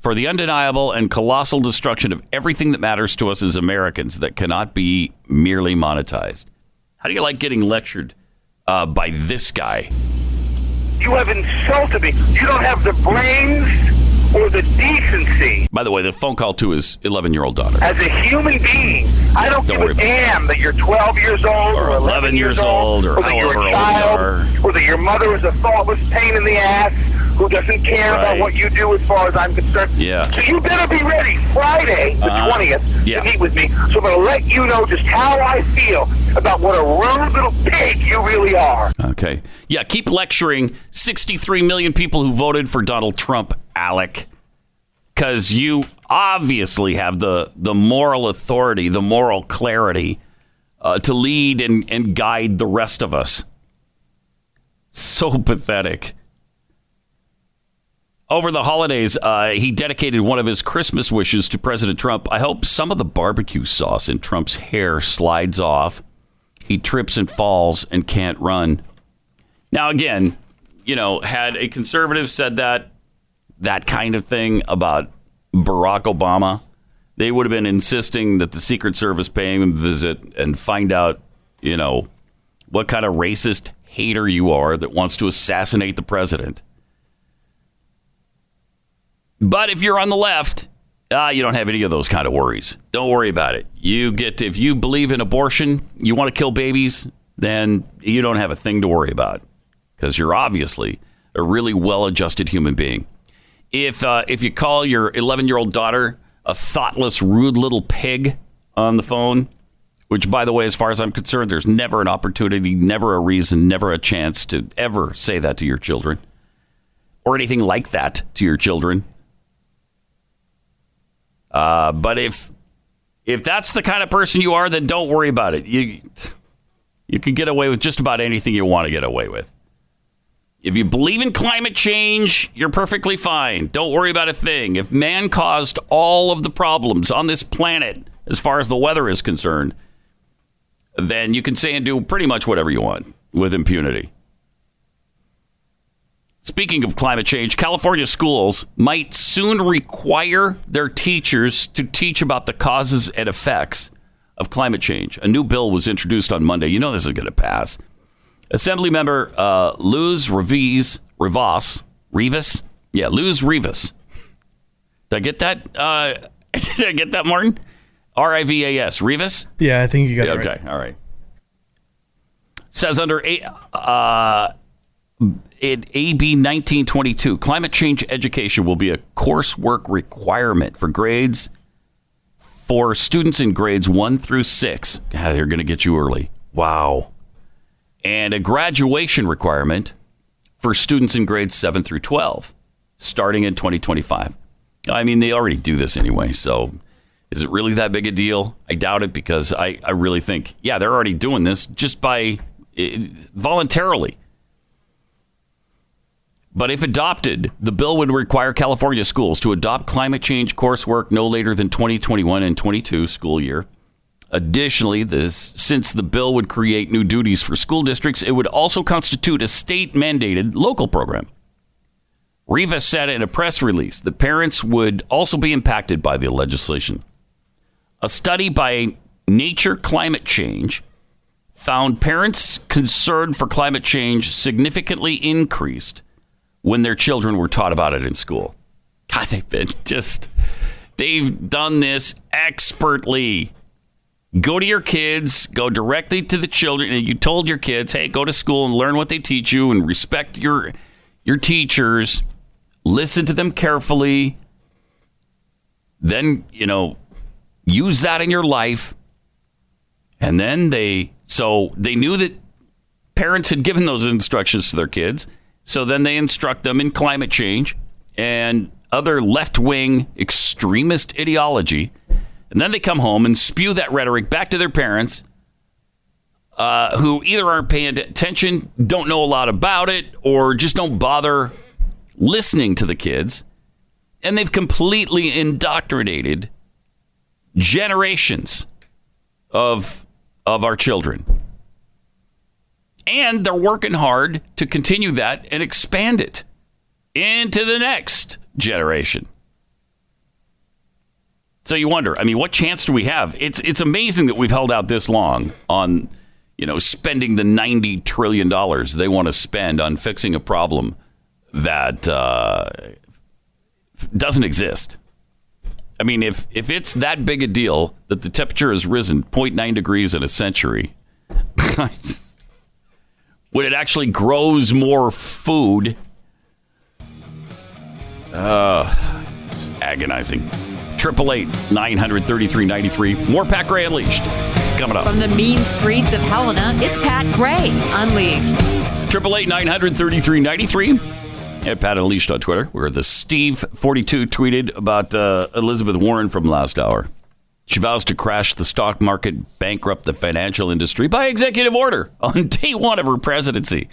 for the undeniable and colossal destruction of everything that matters to us as Americans that cannot be merely monetized. How do you like getting lectured uh, by this guy? You have insulted me. You don't have the brains or the decency. By the way, the phone call to his 11 year old daughter. As a human being, I don't, Don't give a damn that you're 12 years old or, 11 years old or that you're however a old you child, are. or that your mother is a thoughtless pain in the ass who doesn't care about what you do as far as I'm concerned. Yeah. So you better be ready Friday, the Uh-huh. 20th, Yeah. to meet with me. So I'm going to let you know just how I feel about what a rude little pig you really are. Okay. Yeah, keep lecturing 63 million people who voted for Donald Trump, Alec. Because you obviously have the, the moral authority, the moral clarity uh, to lead and, and guide the rest of us. So pathetic. Over the holidays, uh, he dedicated one of his Christmas wishes to President Trump. I hope some of the barbecue sauce in Trump's hair slides off. He trips and falls and can't run. Now, again, you know, had a conservative said that, that kind of thing about Barack Obama, they would have been insisting that the Secret Service pay him a visit and find out, you know, what kind of racist hater you are that wants to assassinate the president. But if you're on the left, ah, you don't have any of those kind of worries. Don't worry about it. You get if you believe in abortion, you want to kill babies, then you don't have a thing to worry about because you're obviously a really well-adjusted human being. If uh, if you call your 11-year-old daughter a thoughtless, rude little pig on the phone, which, by the way, as far as I'm concerned, there's never an opportunity, never a reason, never a chance to ever say that to your children or anything like that to your children. Uh, but if if that's the kind of person you are, then don't worry about it. You you can get away with just about anything you want to get away with. If you believe in climate change, you're perfectly fine. Don't worry about a thing. If man caused all of the problems on this planet as far as the weather is concerned, then you can say and do pretty much whatever you want with impunity. Speaking of climate change, California schools might soon require their teachers to teach about the causes and effects of climate change. A new bill was introduced on Monday. You know this is going to pass. Assemblymember uh, Luz Rivas, Rivas, Rivas, yeah, Luz Rivas. Did I get that? Uh, did I get that, Martin? R I V A S, Rivas. Yeah, I think you got Yeah, it. okay, all right. Says under a uh, in AB 1922, climate change education will be a coursework requirement for grades for students in grades one through six. God, they're going to get you early. Wow. And a graduation requirement for students in grades seven through 12, starting in 2025. I mean, they already do this anyway, so is it really that big a deal? I doubt it because I, I really think, yeah, they're already doing this just by eh, voluntarily. But if adopted, the bill would require California schools to adopt climate change coursework no later than 2021 and 22 school year. Additionally, this, since the bill would create new duties for school districts, it would also constitute a state mandated local program. Rivas said in a press release that parents would also be impacted by the legislation. A study by Nature Climate Change found parents concern for climate change significantly increased when their children were taught about it in school. God, they've been just, they've done this expertly. Go to your kids, go directly to the children, and you told your kids, hey, go to school and learn what they teach you and respect your your teachers. Listen to them carefully. Then, you know, use that in your life. And then they, so they knew that parents had given those instructions to their kids. So then they instruct them in climate change and other left wing extremist ideology. And then they come home and spew that rhetoric back to their parents, uh, who either aren't paying attention, don't know a lot about it, or just don't bother listening to the kids. And they've completely indoctrinated generations of, of our children and they're working hard to continue that and expand it into the next generation. So you wonder, I mean, what chance do we have? It's it's amazing that we've held out this long on, you know, spending the ninety trillion dollars they want to spend on fixing a problem that uh, doesn't exist. I mean, if if it's that big a deal that the temperature has risen 0.9 degrees in a century, when it actually grows more food. Uh, it's agonizing. Triple eight nine hundred thirty three ninety three. More Pat Gray Unleashed coming up. From the mean streets of Helena, it's Pat Gray Unleashed. Triple eight nine hundred thirty three ninety three. At Pat Unleashed on Twitter, where the Steve forty two tweeted about uh, Elizabeth Warren from last hour. She vows to crash the stock market, bankrupt the financial industry by executive order on day one of her presidency.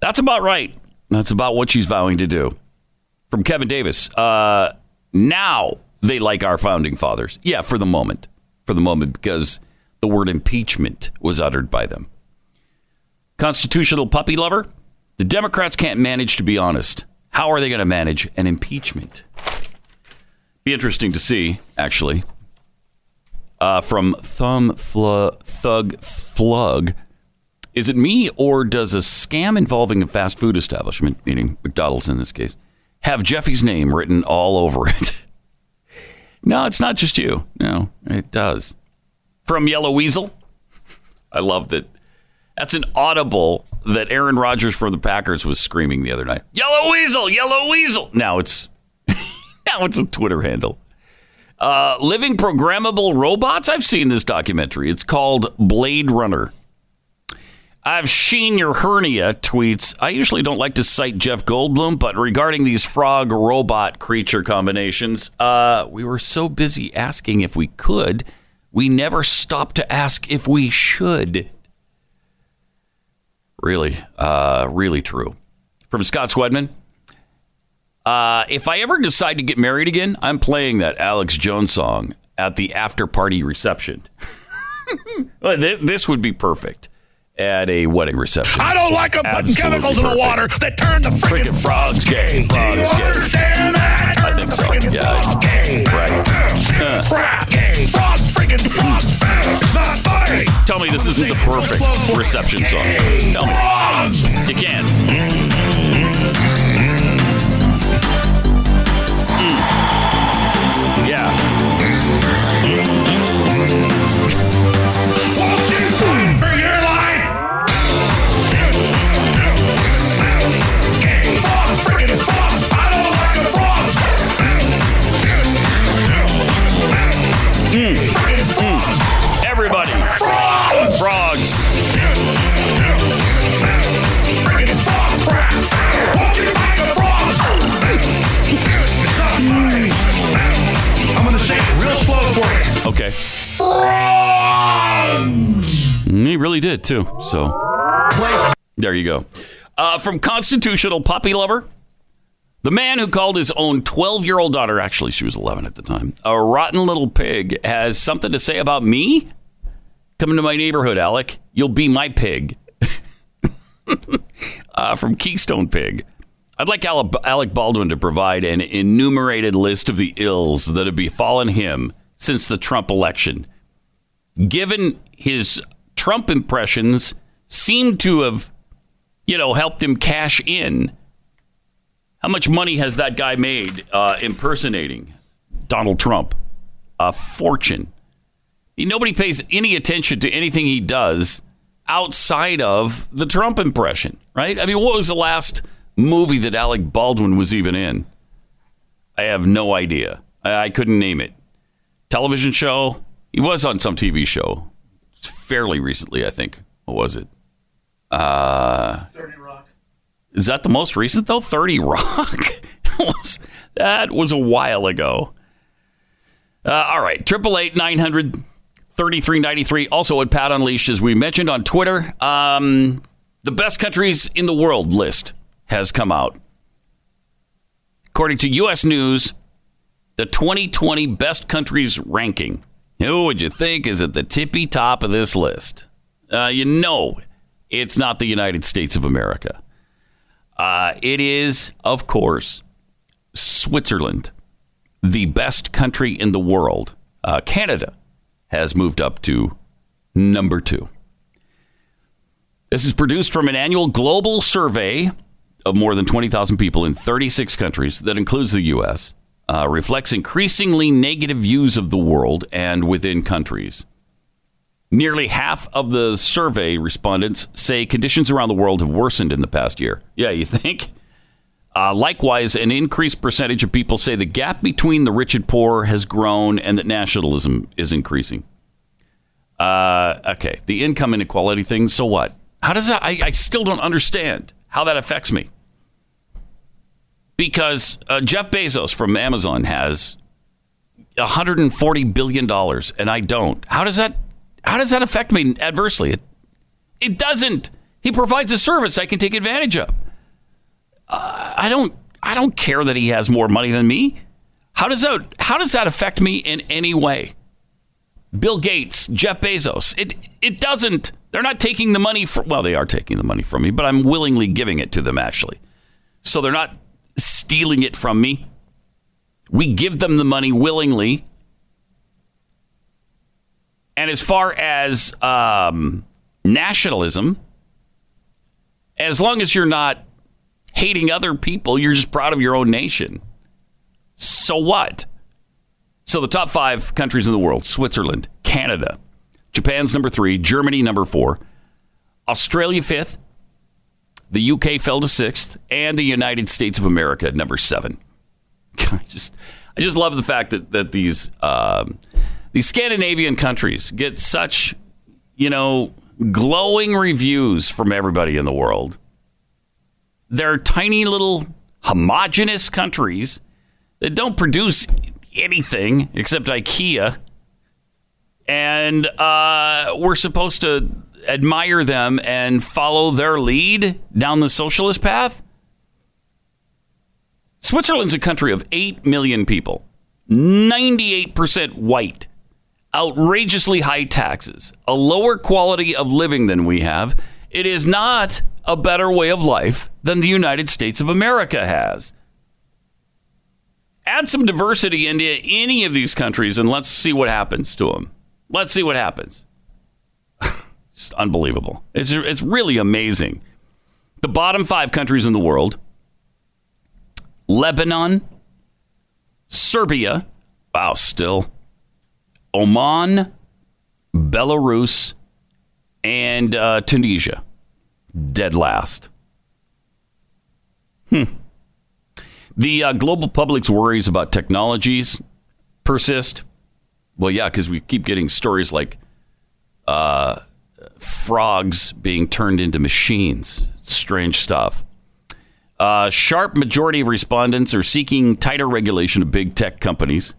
That's about right. That's about what she's vowing to do. From Kevin Davis. Uh, now they like our founding fathers. Yeah, for the moment. For the moment, because the word impeachment was uttered by them. Constitutional puppy lover? The Democrats can't manage to be honest. How are they going to manage an impeachment? Be interesting to see, actually uh, from Thumb Thlu- Thug Flug. Is it me or does a scam involving a fast food establishment, meaning McDonald's in this case, have Jeffy's name written all over it? no, it's not just you. No, it does. From Yellow Weasel. I love that That's an audible that Aaron Rodgers from the Packers was screaming the other night. Yellow Weasel, Yellow Weasel. Now it's now it's a Twitter handle. Uh, living programmable robots. I've seen this documentary. It's called Blade Runner. I've seen your hernia tweets. I usually don't like to cite Jeff Goldblum, but regarding these frog robot creature combinations, uh, we were so busy asking if we could, we never stopped to ask if we should. Really, uh, really true. From Scott Swedman. Uh, if I ever decide to get married again, I'm playing that Alex Jones song at the after party reception. This would be perfect at a wedding reception. I don't like them putting chemicals in the water that turn the freaking frogs gay. Frogs you gay. understand that? I think so. Yeah. Gay. Right. Uh, Crap. Gay. Frogs freaking frogs. It's not funny. tell me this isn't the perfect reception song. Tell me. You can't. Did too. So there you go. Uh, from constitutional puppy lover, the man who called his own 12 year old daughter, actually she was 11 at the time, a rotten little pig, has something to say about me. Come into my neighborhood, Alec. You'll be my pig. uh, from Keystone Pig. I'd like Alec Baldwin to provide an enumerated list of the ills that have befallen him since the Trump election. Given his Trump impressions seem to have, you know, helped him cash in. How much money has that guy made uh, impersonating Donald Trump? A fortune. Nobody pays any attention to anything he does outside of the Trump impression, right? I mean, what was the last movie that Alec Baldwin was even in? I have no idea. I, I couldn't name it. Television show? He was on some TV show fairly recently, I think. What was it? Uh, 30 Rock. Is that the most recent, though? 30 Rock? That was- a while ago. Uh, all right. Triple eight nine hundred thirty three ninety three. Also at Pat Unleashed, as we mentioned on Twitter. Um, the best countries in the world list has come out. According to U.S. News, the 2020 best countries ranking. Who would you think is at the tippy top of this list? Uh, you know, it's not the United States of America. Uh, it is, of course, Switzerland the best country in the world, uh, Canada, has moved up to number two. This is produced from an annual global survey of more than 20,000 people in 36 countries that includes the U.S., uh, reflects increasingly negative views of the world and within countries. Nearly half of the survey respondents say conditions around the world have worsened in the past year. Yeah, you think? Uh, likewise, an increased percentage of people say the gap between the rich and poor has grown and that nationalism is increasing. Uh, okay, the income inequality thing, so what? How does that? I, I still don't understand how that affects me. Because uh, Jeff Bezos from Amazon has 140 billion dollars, and I don't. How does that? How does that affect me adversely? It, it doesn't. He provides a service I can take advantage of. Uh, I don't. I don't care that he has more money than me. How does that? How does that affect me in any way? Bill Gates, Jeff Bezos. It it doesn't. They're not taking the money from. Well, they are taking the money from me, but I'm willingly giving it to them actually. So they're not stealing it from me. We give them the money willingly. And as far as um, nationalism, as long as you're not hating other people, you're just proud of your own nation. So what? So the top five countries in the world Switzerland, Canada, Japan's number three, Germany number four, Australia fifth, the UK fell to sixth, and the United States of America at number seven. I just, I just love the fact that that these um, these Scandinavian countries get such, you know, glowing reviews from everybody in the world. They're tiny little homogenous countries that don't produce anything except IKEA, and uh, we're supposed to admire them and follow their lead down the socialist path? Switzerland's a country of 8 million people, 98% white, outrageously high taxes, a lower quality of living than we have. It is not a better way of life than the United States of America has. Add some diversity into any of these countries and let's see what happens to them. Let's see what happens. Just unbelievable. It's, it's really amazing. The bottom five countries in the world Lebanon, Serbia, wow, still, Oman, Belarus, and uh, Tunisia. Dead last. Hmm. The uh, global public's worries about technologies persist. Well, yeah, because we keep getting stories like uh, frogs being turned into machines. Strange stuff. Uh, sharp majority of respondents are seeking tighter regulation of big tech companies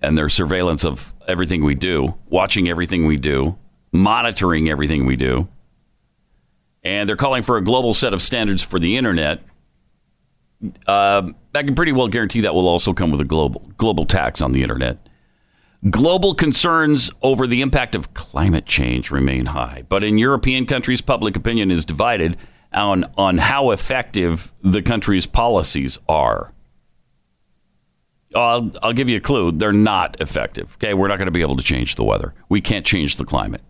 and their surveillance of everything we do, watching everything we do, monitoring everything we do. And they're calling for a global set of standards for the internet. Uh, I can pretty well guarantee that will also come with a global global tax on the internet. Global concerns over the impact of climate change remain high, but in European countries, public opinion is divided on, on how effective the country's policies are. I'll, I'll give you a clue. They're not effective. Okay, we're not going to be able to change the weather. We can't change the climate.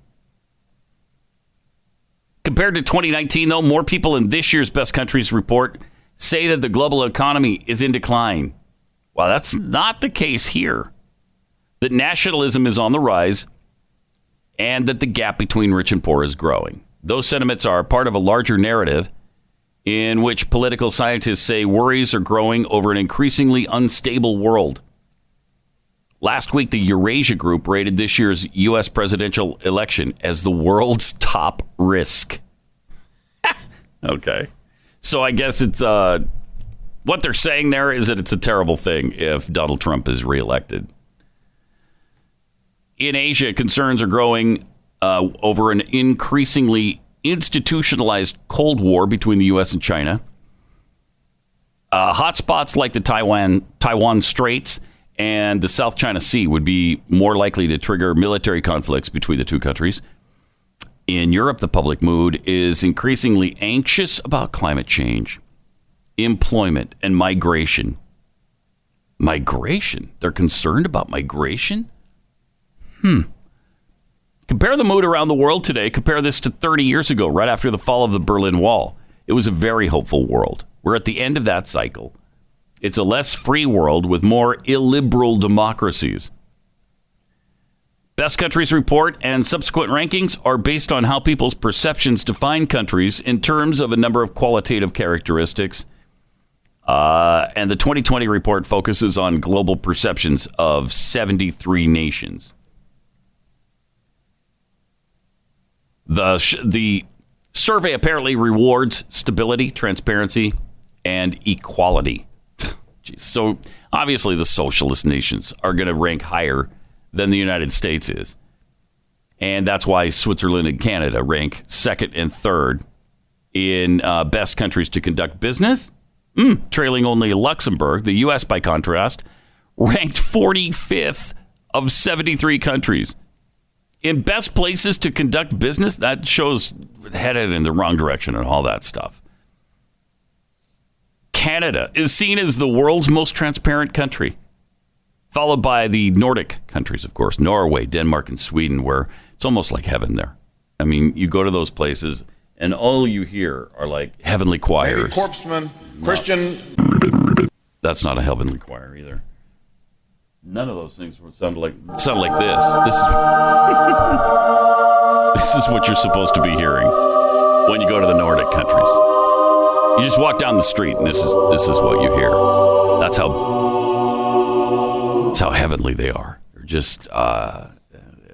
Compared to 2019, though, more people in this year's Best Countries report say that the global economy is in decline. Well, that's not the case here that nationalism is on the rise and that the gap between rich and poor is growing. Those sentiments are part of a larger narrative in which political scientists say worries are growing over an increasingly unstable world. Last week, the Eurasia Group rated this year's U.S. presidential election as the world's top risk. okay. So I guess it's uh, what they're saying there is that it's a terrible thing if Donald Trump is reelected in Asia, concerns are growing uh, over an increasingly institutionalized Cold War between the U.S. and China. Uh, hotspots like the Taiwan Taiwan Straits and the South China Sea would be more likely to trigger military conflicts between the two countries. In Europe, the public mood is increasingly anxious about climate change, employment, and migration. Migration? They're concerned about migration? Hmm. Compare the mood around the world today. Compare this to 30 years ago, right after the fall of the Berlin Wall. It was a very hopeful world. We're at the end of that cycle. It's a less free world with more illiberal democracies. Best countries report and subsequent rankings are based on how people's perceptions define countries in terms of a number of qualitative characteristics. Uh, and the 2020 report focuses on global perceptions of 73 nations. The the survey apparently rewards stability, transparency, and equality. Jeez. So obviously, the socialist nations are going to rank higher than the United States is, and that's why Switzerland and Canada rank second and third in uh, best countries to conduct business, mm, trailing only Luxembourg. The U.S., by contrast, ranked 45th of 73 countries in best places to conduct business, that shows headed in the wrong direction and all that stuff. Canada is seen as the world's most transparent country, followed by the Nordic countries, of course, Norway, Denmark, and Sweden, where it's almost like heaven there. I mean, you go to those places, and all you hear are like heavenly choirs. Corpsman, Christian. That's not a heavenly choir either. None of those things would sound like sound like this. This is This is what you're supposed to be hearing when you go to the Nordic countries. You just walk down the street, and this is this is what you hear. That's how that's how heavenly they are. They're just uh,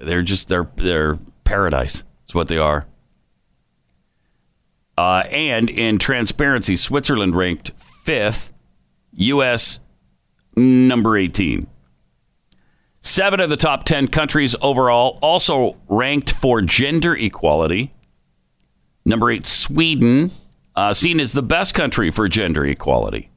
they're just they're they're paradise. It's what they are. Uh, and in transparency, Switzerland ranked fifth, U.S. number 18. Seven of the top 10 countries overall also ranked for gender equality. Number eight, Sweden, uh, seen as the best country for gender equality.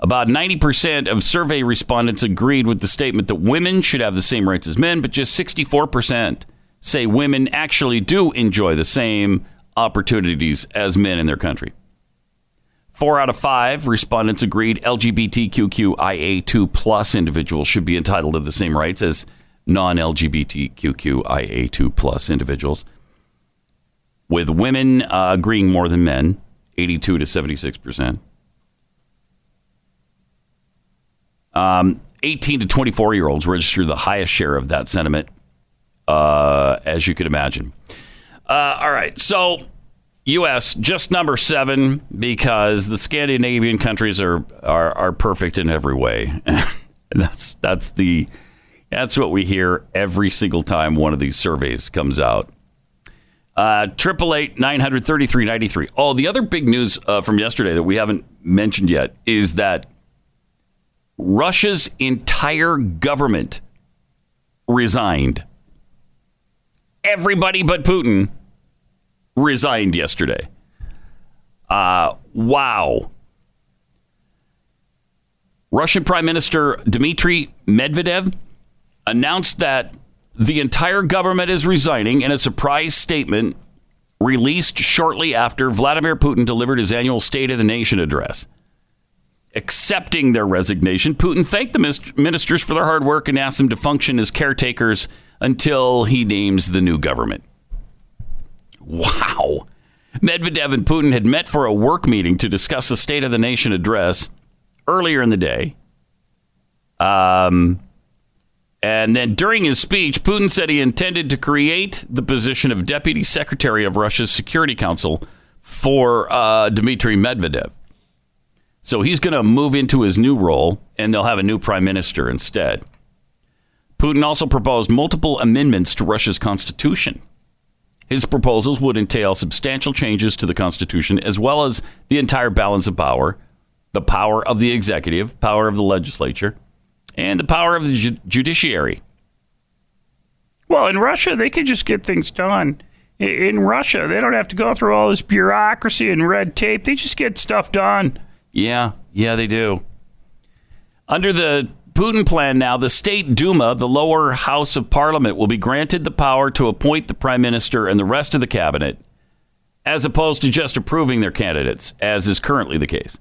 About 90% of survey respondents agreed with the statement that women should have the same rights as men, but just 64% say women actually do enjoy the same opportunities as men in their country. Four out of five respondents agreed LGBTQIA2 plus individuals should be entitled to the same rights as non LGBTQIA2 plus individuals, with women uh, agreeing more than men, 82 to 76 percent. Um, 18 to 24 year olds registered the highest share of that sentiment, uh, as you could imagine. Uh, all right, so U.S. just number seven because the Scandinavian countries are are, are perfect in every way. that's that's the that's what we hear every single time one of these surveys comes out. Uh, triple eight nine hundred thirty three ninety three. Oh, the other big news uh, from yesterday that we haven't mentioned yet is that Russia's entire government resigned. Everybody but Putin resigned yesterday. Uh, wow. Russian Prime Minister Dmitry Medvedev announced that the entire government is resigning in a surprise statement released shortly after Vladimir Putin delivered his annual State of the Nation address. Accepting their resignation, Putin thanked the ministers for their hard work and asked them to function as caretakers until he names the new government. Wow. Medvedev and Putin had met for a work meeting to discuss the State of the Nation address earlier in the day. Um, and then during his speech, Putin said he intended to create the position of Deputy Secretary of Russia's Security Council for uh, Dmitry Medvedev. So he's going to move into his new role, and they'll have a new prime minister instead. Putin also proposed multiple amendments to Russia's constitution. His proposals would entail substantial changes to the Constitution, as well as the entire balance of power, the power of the executive, power of the legislature, and the power of the ju- judiciary. Well, in Russia, they could just get things done. In Russia, they don't have to go through all this bureaucracy and red tape. They just get stuff done. Yeah, yeah, they do. Under the Putin plan now, the state Duma, the lower house of parliament, will be granted the power to appoint the prime minister and the rest of the cabinet, as opposed to just approving their candidates, as is currently the case.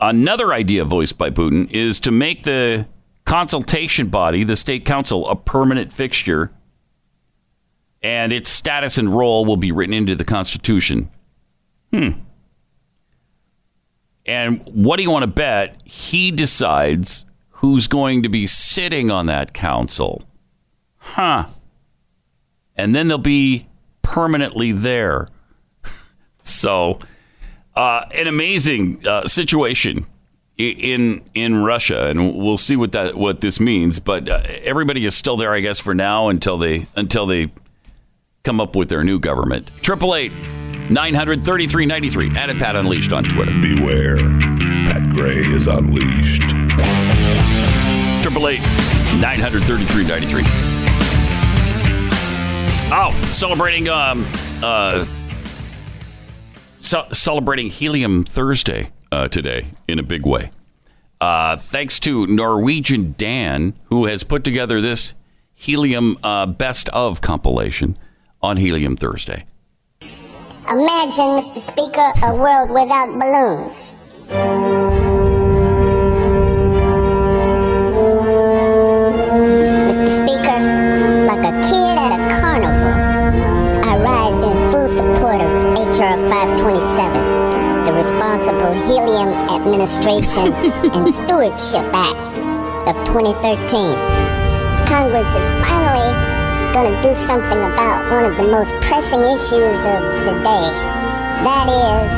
Another idea voiced by Putin is to make the consultation body, the state council, a permanent fixture, and its status and role will be written into the Constitution. Hmm. And what do you want to bet? He decides who's going to be sitting on that council. Huh. And then they'll be permanently there. so, uh, an amazing uh, situation in in Russia, and we'll see what that what this means. But uh, everybody is still there, I guess, for now until they until they come up with their new government. Triple eight nine hundred thirty three ninety three. At it Pat Unleashed on Twitter. Beware, Pat Gray is unleashed. Triple eight nine hundred thirty three ninety three. Oh, celebrating um uh ce- celebrating Helium Thursday uh, today in a big way. Uh, thanks to Norwegian Dan, who has put together this Helium uh, Best of compilation on Helium Thursday. Imagine, Mr. Speaker, a world without balloons. H.R. 527, the Responsible Helium Administration and Stewardship Act of 2013. Congress is finally going to do something about one of the most pressing issues of the day. That is,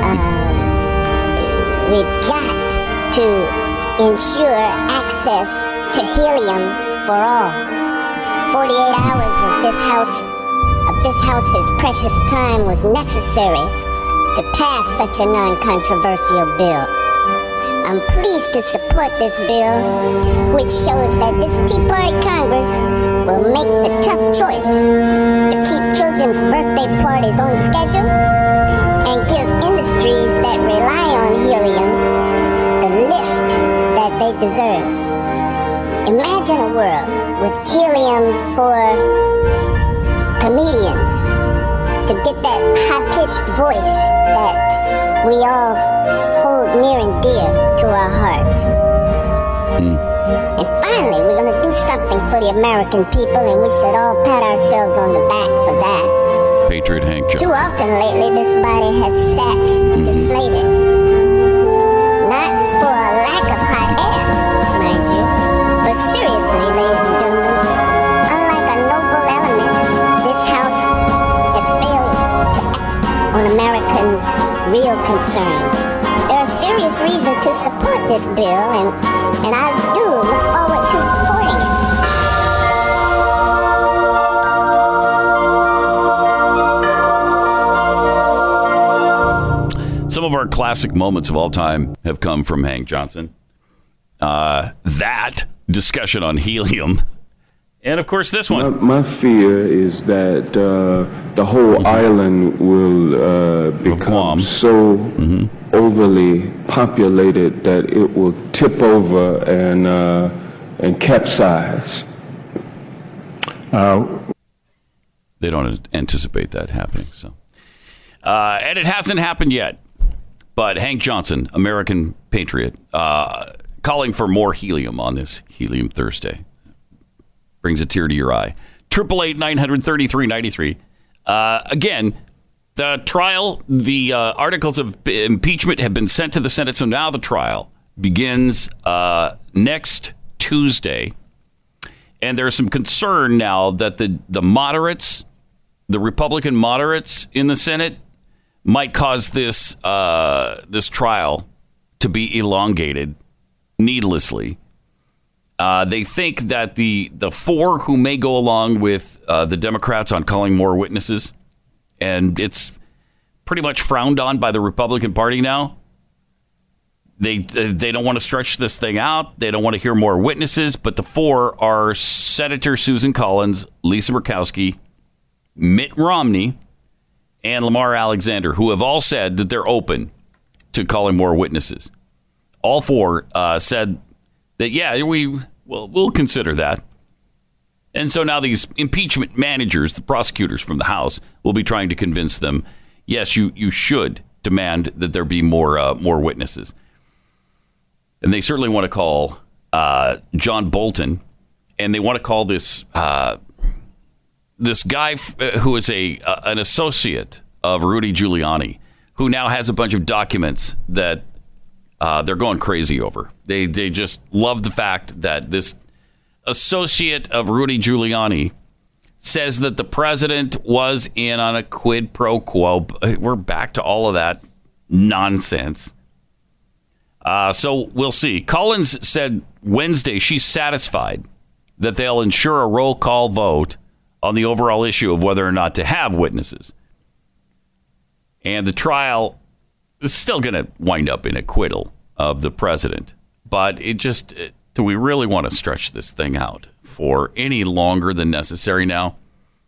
um, we've got to ensure access to helium for all. 48 hours of this house this house's precious time was necessary to pass such a non-controversial bill. I'm pleased to support this bill, which shows that this Tea Party Congress will make the tough choice to keep children's birthday parties on schedule and give industries that rely on helium the lift that they deserve. Imagine a world with helium for comedians to get that high-pitched voice that we all hold near and dear to our hearts. And finally, we're going to do something for the American people, and we should all pat ourselves on the back for that. Patriot Hank Too often lately, this body has sat mm-hmm. deflated. Not for a lack of hot air, mind you, but seriously, ladies and gentlemen, concerns. There are serious reasons to support this bill, and, and I do look forward to supporting it. Some of our classic moments of all time have come from Hank Johnson. Uh, that discussion on helium. And of course, this one. My, my fear is that uh, the whole island will uh, become so overly populated that it will tip over and uh, and capsize. They don't anticipate that happening. So, uh, and it hasn't happened yet. But Hank Johnson, American patriot, uh, calling for more helium on this Helium Thursday, brings a tear to your eye. Triple eight nine hundred thirty three ninety three. Uh, again, the trial, the uh, articles of impeachment have been sent to the Senate, so now the trial begins uh, next Tuesday. And there's some concern now that the, the moderates, the Republican moderates in the Senate, might cause this uh, this trial to be elongated needlessly. Uh, they think that the the four who may go along with uh, the Democrats on calling more witnesses, and it's pretty much frowned on by the Republican Party now. They they don't want to stretch this thing out. They don't want to hear more witnesses. But the four are Senator Susan Collins, Lisa Murkowski, Mitt Romney, and Lamar Alexander, who have all said that they're open to calling more witnesses. All four uh, said that yeah, we will we'll consider that. And so now these impeachment managers, the prosecutors from the House, will be trying to convince them, yes, you you should demand that there be more uh, more witnesses. And they certainly want to call uh, John Bolton, and they want to call this uh, this guy f- uh, who is a uh, an associate of Rudy Giuliani, who now has a bunch of documents that uh, they're going crazy over. They they just love the fact that this associate of Rudy Giuliani says that the president was in on a quid pro quo. We're back to all of that nonsense. Uh, so we'll see. Collins said Wednesday she's satisfied that they'll ensure a roll call vote on the overall issue of whether or not to have witnesses. And the trial is still going to wind up in acquittal of the president. But it just, it, do we really want to stretch this thing out for any longer than necessary now?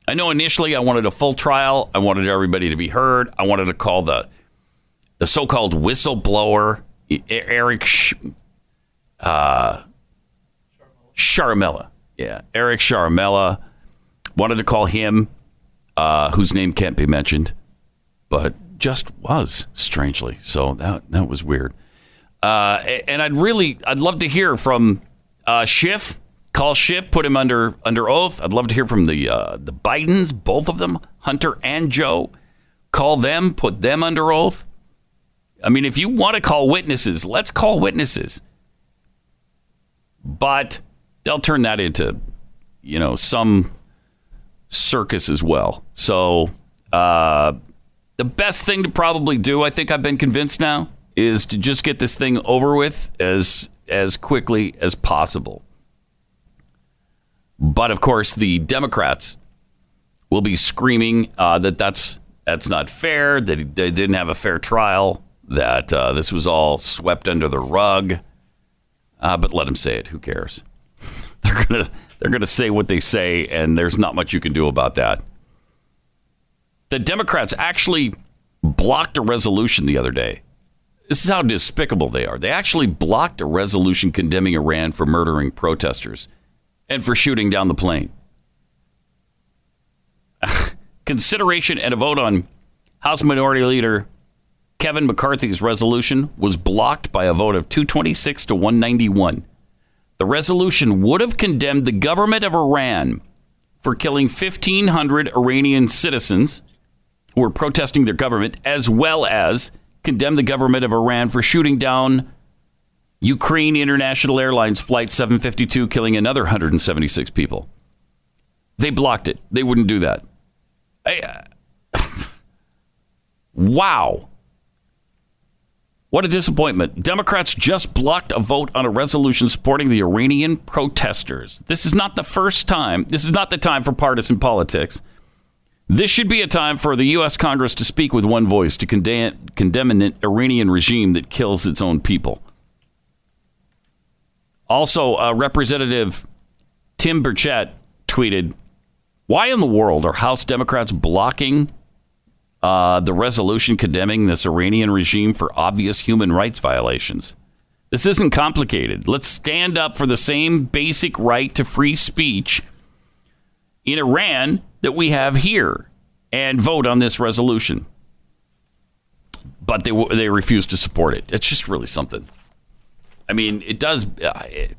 I know initially I wanted a full trial. I wanted everybody to be heard. I wanted to call the the so-called whistleblower Eric Sh- uh, Ciaramella. Yeah, Eric Ciaramella. Wanted to call him, uh, whose name can't be mentioned, but just was strangely. So that that was weird. Uh, and I'd really, I'd love to hear from uh, Schiff. Call Schiff, put him under under oath. I'd love to hear from the uh, the Bidens, both of them, Hunter and Joe. Call them, put them under oath. I mean, if you want to call witnesses, let's call witnesses. But they'll turn that into, you know, some circus as well. So, uh, the best thing to probably do, I think I've been convinced now, is to just get this thing over with as as quickly as possible. But of course, the Democrats will be screaming uh, that that's that's not fair. That they didn't have a fair trial. That uh, this was all swept under the rug. Uh, but let them say it. Who cares? they're gonna they're gonna say what they say, and there's not much you can do about that. The Democrats actually blocked a resolution the other day. This is how despicable they are. They actually blocked a resolution condemning Iran for murdering protesters and for shooting down the plane. Consideration and a vote on House Minority Leader Kevin McCarthy's resolution was blocked by a vote of 226 to 191. The resolution would have condemned the government of Iran for killing 1,500 Iranian citizens were protesting their government, as well as condemn the government of Iran for shooting down Ukraine International Airlines Flight 752, killing another 176 people. They blocked it. They wouldn't do that. I, uh, wow. What a disappointment. Democrats just blocked a vote on a resolution supporting the Iranian protesters. This is not the first time. This is not the time for partisan politics. This should be a time for the U.S. Congress to speak with one voice to condemn, condemn an Iranian regime that kills its own people. Also, uh, Representative Tim Burchett tweeted, "Why in the world are House Democrats blocking uh, the resolution condemning this Iranian regime for obvious human rights violations? This isn't complicated. Let's stand up for the same basic right to free speech in Iran that we have here and vote on this resolution." But they they refuse to support it. It's just really something. I mean, it does. Uh, it,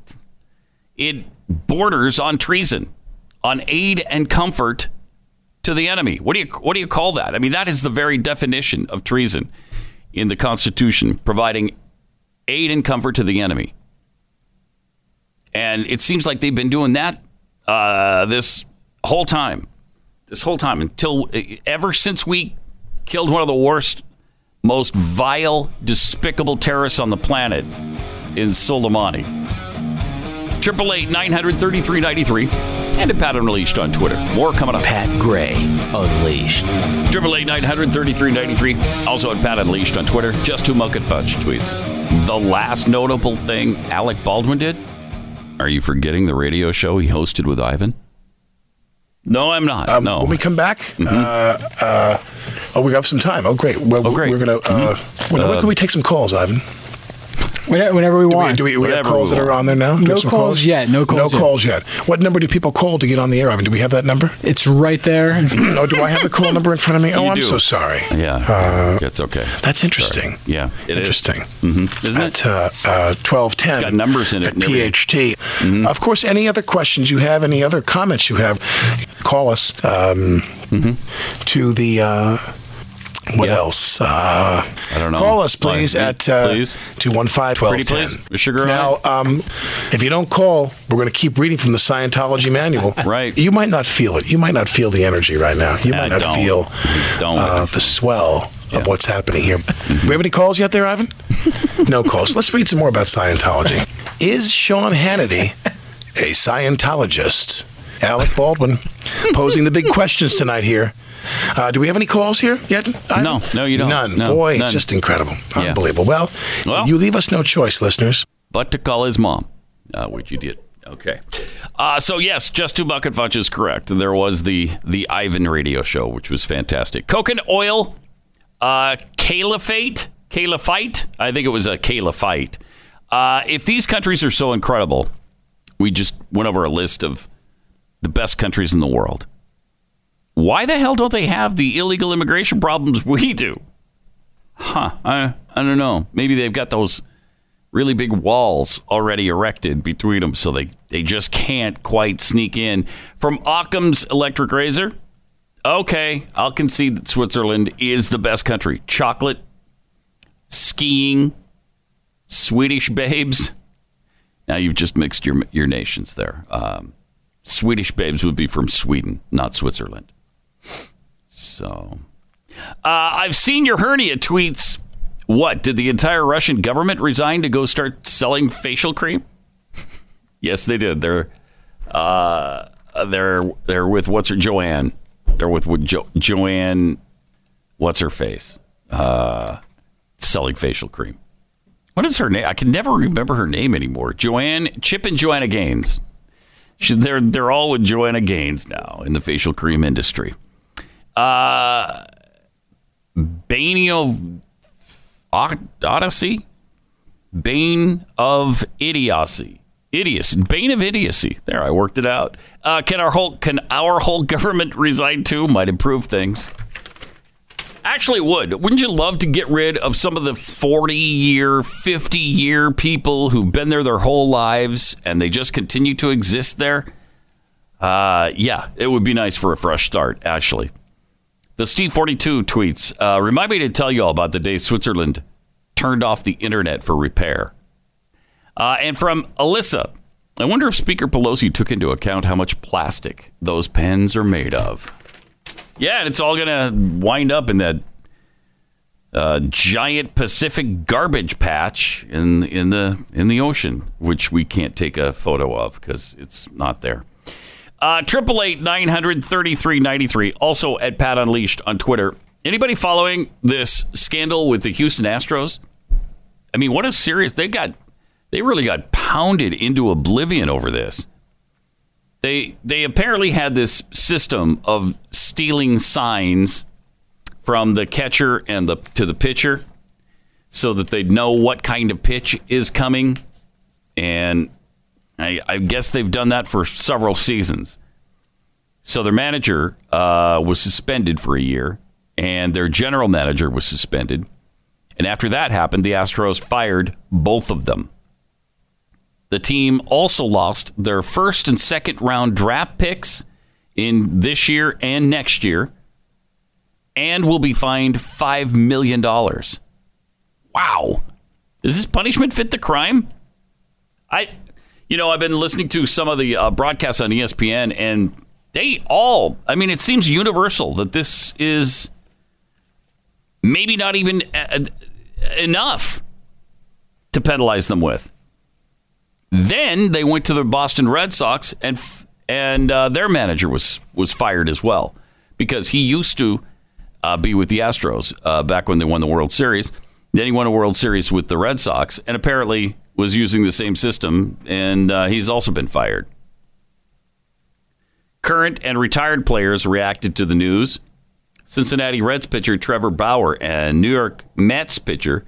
it borders on treason, on aid and comfort to the enemy. What do you what do you call that? I mean, that is the very definition of treason in the Constitution, providing aid and comfort to the enemy. And it seems like they've been doing that uh, this whole time, this whole time until ever since we killed one of the worst, most vile, despicable terrorists on the planet in Soleimani. Triple eight nine hundred thirty three ninety three, and at Pat Unleashed on Twitter. More coming up. Pat Gray Unleashed. Triple eight nine hundred thirty three ninety three. Also at Pat Unleashed on Twitter. Just two Muck and Fudge tweets. The last notable thing Alec Baldwin did. Are you forgetting the radio show he hosted with Ivan? No, I'm not. Um, no. When we come back, Mhm. uh, uh, oh, we have some time. Oh, great. Well, Oh, great. We're gonna. Uh, when, when Uh, can we take some calls, Ivan? Whenever, whenever we Do we, want. do we, we have calls we that are on there now? Do No have some calls yet, no calls No yet. calls yet. What number do people call to get on the air, I mean, Do we have that number? It's right there. oh, do I have the call number in front of me? Oh, You I'm do. so sorry. Yeah, Uh, that's okay. That's interesting. Sorry. Yeah, it is. interesting. Mm-hmm. Isn't At uh, uh, 1210. It's got numbers in it At and. PHT. Mm-hmm. Of course, any other questions you have, any other comments you have, call us um, Mm-hmm. to the. What else? Uh, I don't know. Call us, please, at uh, please. 215 Pretty please. Sugar Now, um, if you don't call, we're going to keep reading from the Scientology manual. right. You might not feel it. You might not feel the energy right now. You I might not don't. feel Don't. uh, the swell of what's happening here. we have any calls yet there, Ivan? no calls. Let's read some more about Scientology. Is Sean Hannity a Scientologist? Alec Baldwin posing the big questions tonight here. Uh, do we have any calls here yet? Ivan? No, no, you don't. None. No, Boy, none. it's just incredible. Yeah. Unbelievable. Well, Well. you leave us no choice, listeners. but to call his mom, uh, which you did. Okay. Uh, so yes, just two bucket fudge is correct. There was the the Ivan radio show, which was fantastic. Coconut oil, uh, caliphate, caliphite. I think it was a caliphite. Uh, if these countries are so incredible, we just went over a list of the best countries in the world. Why the hell don't they have the illegal immigration problems we do? Huh? I I don't know. Maybe they've got those really big walls already erected between them, so they, they just can't quite sneak in. From Occam's Electric Razor, okay, I'll concede that Switzerland is the best country. Chocolate, skiing, Swedish babes. Now you've just mixed your your nations there. Um, Swedish babes would be from Sweden, not Switzerland. So, uh, I've seen your hernia tweets. What did the entire Russian government resign to go start selling facial cream? yes, they did. They're uh, they're they're with what's her Joanne. They're with, jo- Joanne. What's her face? Uh, selling facial cream. What is her name? I can never remember her name anymore. Joanne Chip and Joanna Gaines. She, they're they're all with Joanna Gaines now in the facial cream industry. Uh, Bane of Odyssey, Bane of Idiocy, idiocy, Bane of Idiocy. There, I worked it out. Uh, can our whole can our whole government resign too? Might improve things. Actually, would. Wouldn't you love to get rid of some of the 40 year, 50 year people who've been there their whole lives and they just continue to exist there? Uh, yeah, it would be nice for a fresh start, actually. The Steve 42 tweets uh, Remind me to tell you all about the day Switzerland turned off the internet for repair. Uh, and from Alyssa, I wonder if Speaker Pelosi took into account how much plastic those pens are made of. Yeah, and it's all going to wind up in that uh, giant Pacific garbage patch in in the in the ocean, which we can't take a photo of because it's not there. Uh, triple eight nine hundred thirty three ninety three. Also at Pat Unleashed on Twitter. Anybody following this scandal with the Houston Astros? I mean, what a serious they got. They really got pounded into oblivion over this. They they apparently had this system of stealing signs from the catcher and the to the pitcher so that they'd know what kind of pitch is coming. And I, I guess they've done that for several seasons. So their manager uh, was suspended for a year, and their general manager was suspended. And after that happened, the Astros fired both of them. The team also lost their first and second round draft picks in this year and next year and will be fined $5 million. Wow. Does this punishment fit the crime? I, you know, I've been listening to some of the uh, broadcasts on ESPN, and they all, I mean, it seems universal that this is maybe not even uh, enough to penalize them with. Then they went to the Boston Red Sox, and and uh, their manager was was fired as well because he used to uh, be with the Astros uh, back when they won the World Series. Then he won a World Series with the Red Sox, and apparently was using the same system, and uh, he's also been fired. Current and retired players reacted to the news. Cincinnati Reds pitcher Trevor Bauer and New York Mets pitcher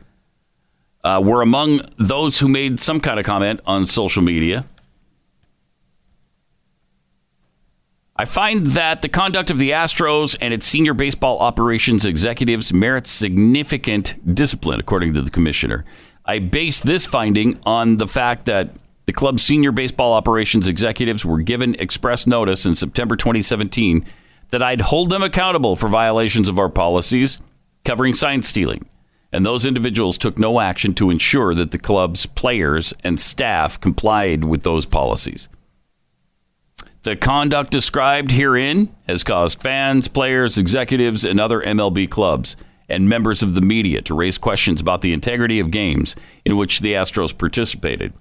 uh, were among those who made some kind of comment on social media. I find that the conduct of the Astros and its senior baseball operations executives merits significant discipline, according to the commissioner. I base this finding on the fact that the club's senior baseball operations executives were given express notice in September 2017 that I'd hold them accountable for violations of our policies covering sign stealing and those individuals took no action to ensure that the club's players and staff complied with those policies. The conduct described herein has caused fans, players, executives, and other MLB clubs and members of the media to raise questions about the integrity of games in which the Astros participated.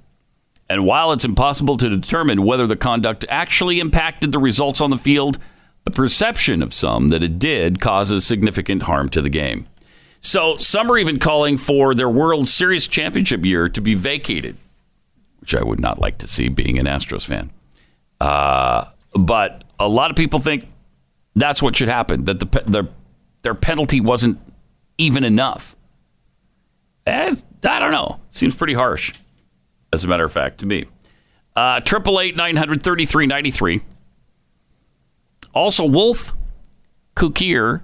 And while it's impossible to determine whether the conduct actually impacted the results on the field, the perception of some that it did causes significant harm to the game. So some are even calling for their World Series championship year to be vacated, which I would not like to see being an Astros fan. Uh, but a lot of people think that's what should happen, that the, the their penalty wasn't even enough. I don't know. Seems pretty harsh, as a matter of fact, to me. Uh, triple eight nine hundred thirty three ninety three. Also, Wolf Cukier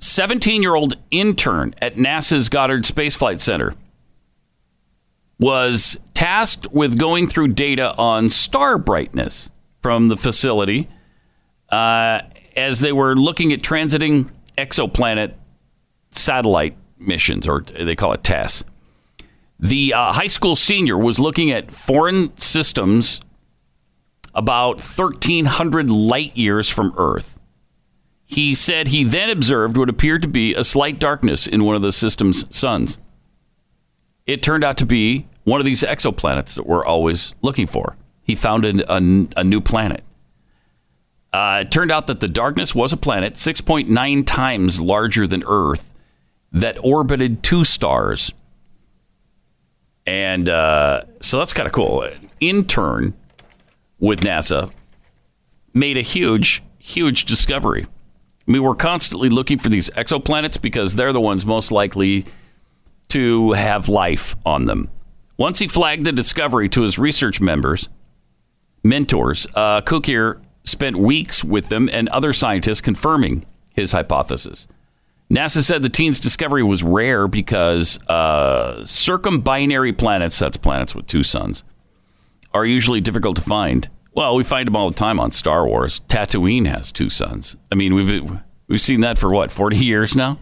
17 year old intern at NASA's Goddard Space Flight Center was tasked with going through data on star brightness from the facility uh, as they were looking at transiting exoplanet satellite missions, or they call it TESS. The uh, high school senior was looking at foreign systems about 1,300 light years from Earth. He said he then observed what appeared to be a slight darkness in one of the system's suns. It turned out to be one of these exoplanets that we're always looking for. He found a, a, a new planet. Uh, it turned out that the darkness was a planet 6.9 times larger than Earth that orbited two stars. And uh, so that's kind of cool. An intern with NASA made a huge, huge discovery. I mean, we're constantly looking for these exoplanets because they're the ones most likely to have life on them. Once he flagged the discovery to his research members, mentors, uh, Cukier spent weeks with them and other scientists confirming his hypothesis. NASA said the teen's discovery was rare because uh, circumbinary planets, that's planets with two suns, are usually difficult to find. Well, we find them all the time on Star Wars. Tatooine has two suns. I mean, we've we've seen that for what, 40 years now?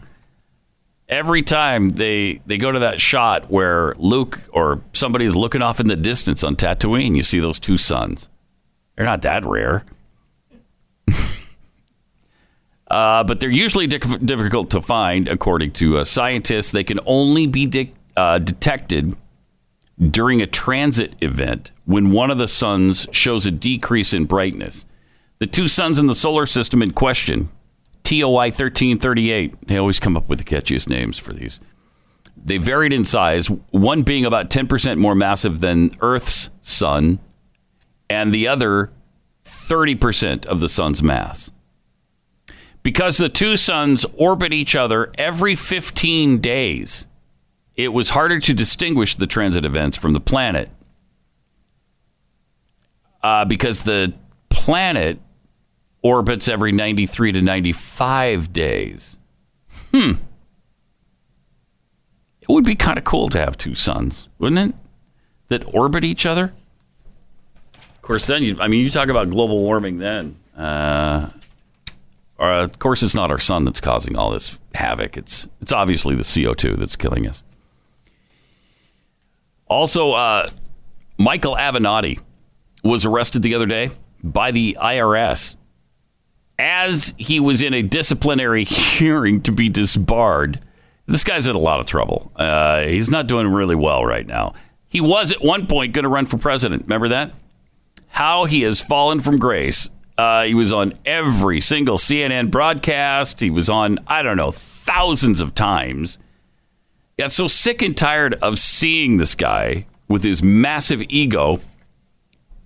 Every time they they go to that shot where Luke or somebody is looking off in the distance on Tatooine, you see those two suns. They're not that rare. uh, but they're usually dic- difficult to find, according to uh, scientists. They can only be uh, detected during a transit event when one of the suns shows a decrease in brightness. The two suns in the solar system in question, TOI 1338, they always come up with the catchiest names for these. They varied in size, one being about 10% more massive than Earth's sun, and the other 30% of the sun's mass. Because the two suns orbit each other every 15 days, it was harder to distinguish the transit events from the planet uh, because the planet orbits every 93 to 95 days. Hmm. It would be kind of cool to have two suns, wouldn't it? That orbit each other. Of course, then you, I mean, you talk about global warming then. Uh, uh, of course, it's not our sun that's causing all this havoc. It's it's obviously the CO2 that's killing us. Also, uh, Michael Avenatti was arrested the other day by the IRS as he was in a disciplinary hearing to be disbarred. This guy's in a lot of trouble. Uh, he's not doing really well right now. He was at one point going to run for president. Remember that? How he has fallen from grace. Uh, he was on every single CNN broadcast. He was on, I don't know, thousands of times. Got so sick and tired of seeing this guy with his massive ego.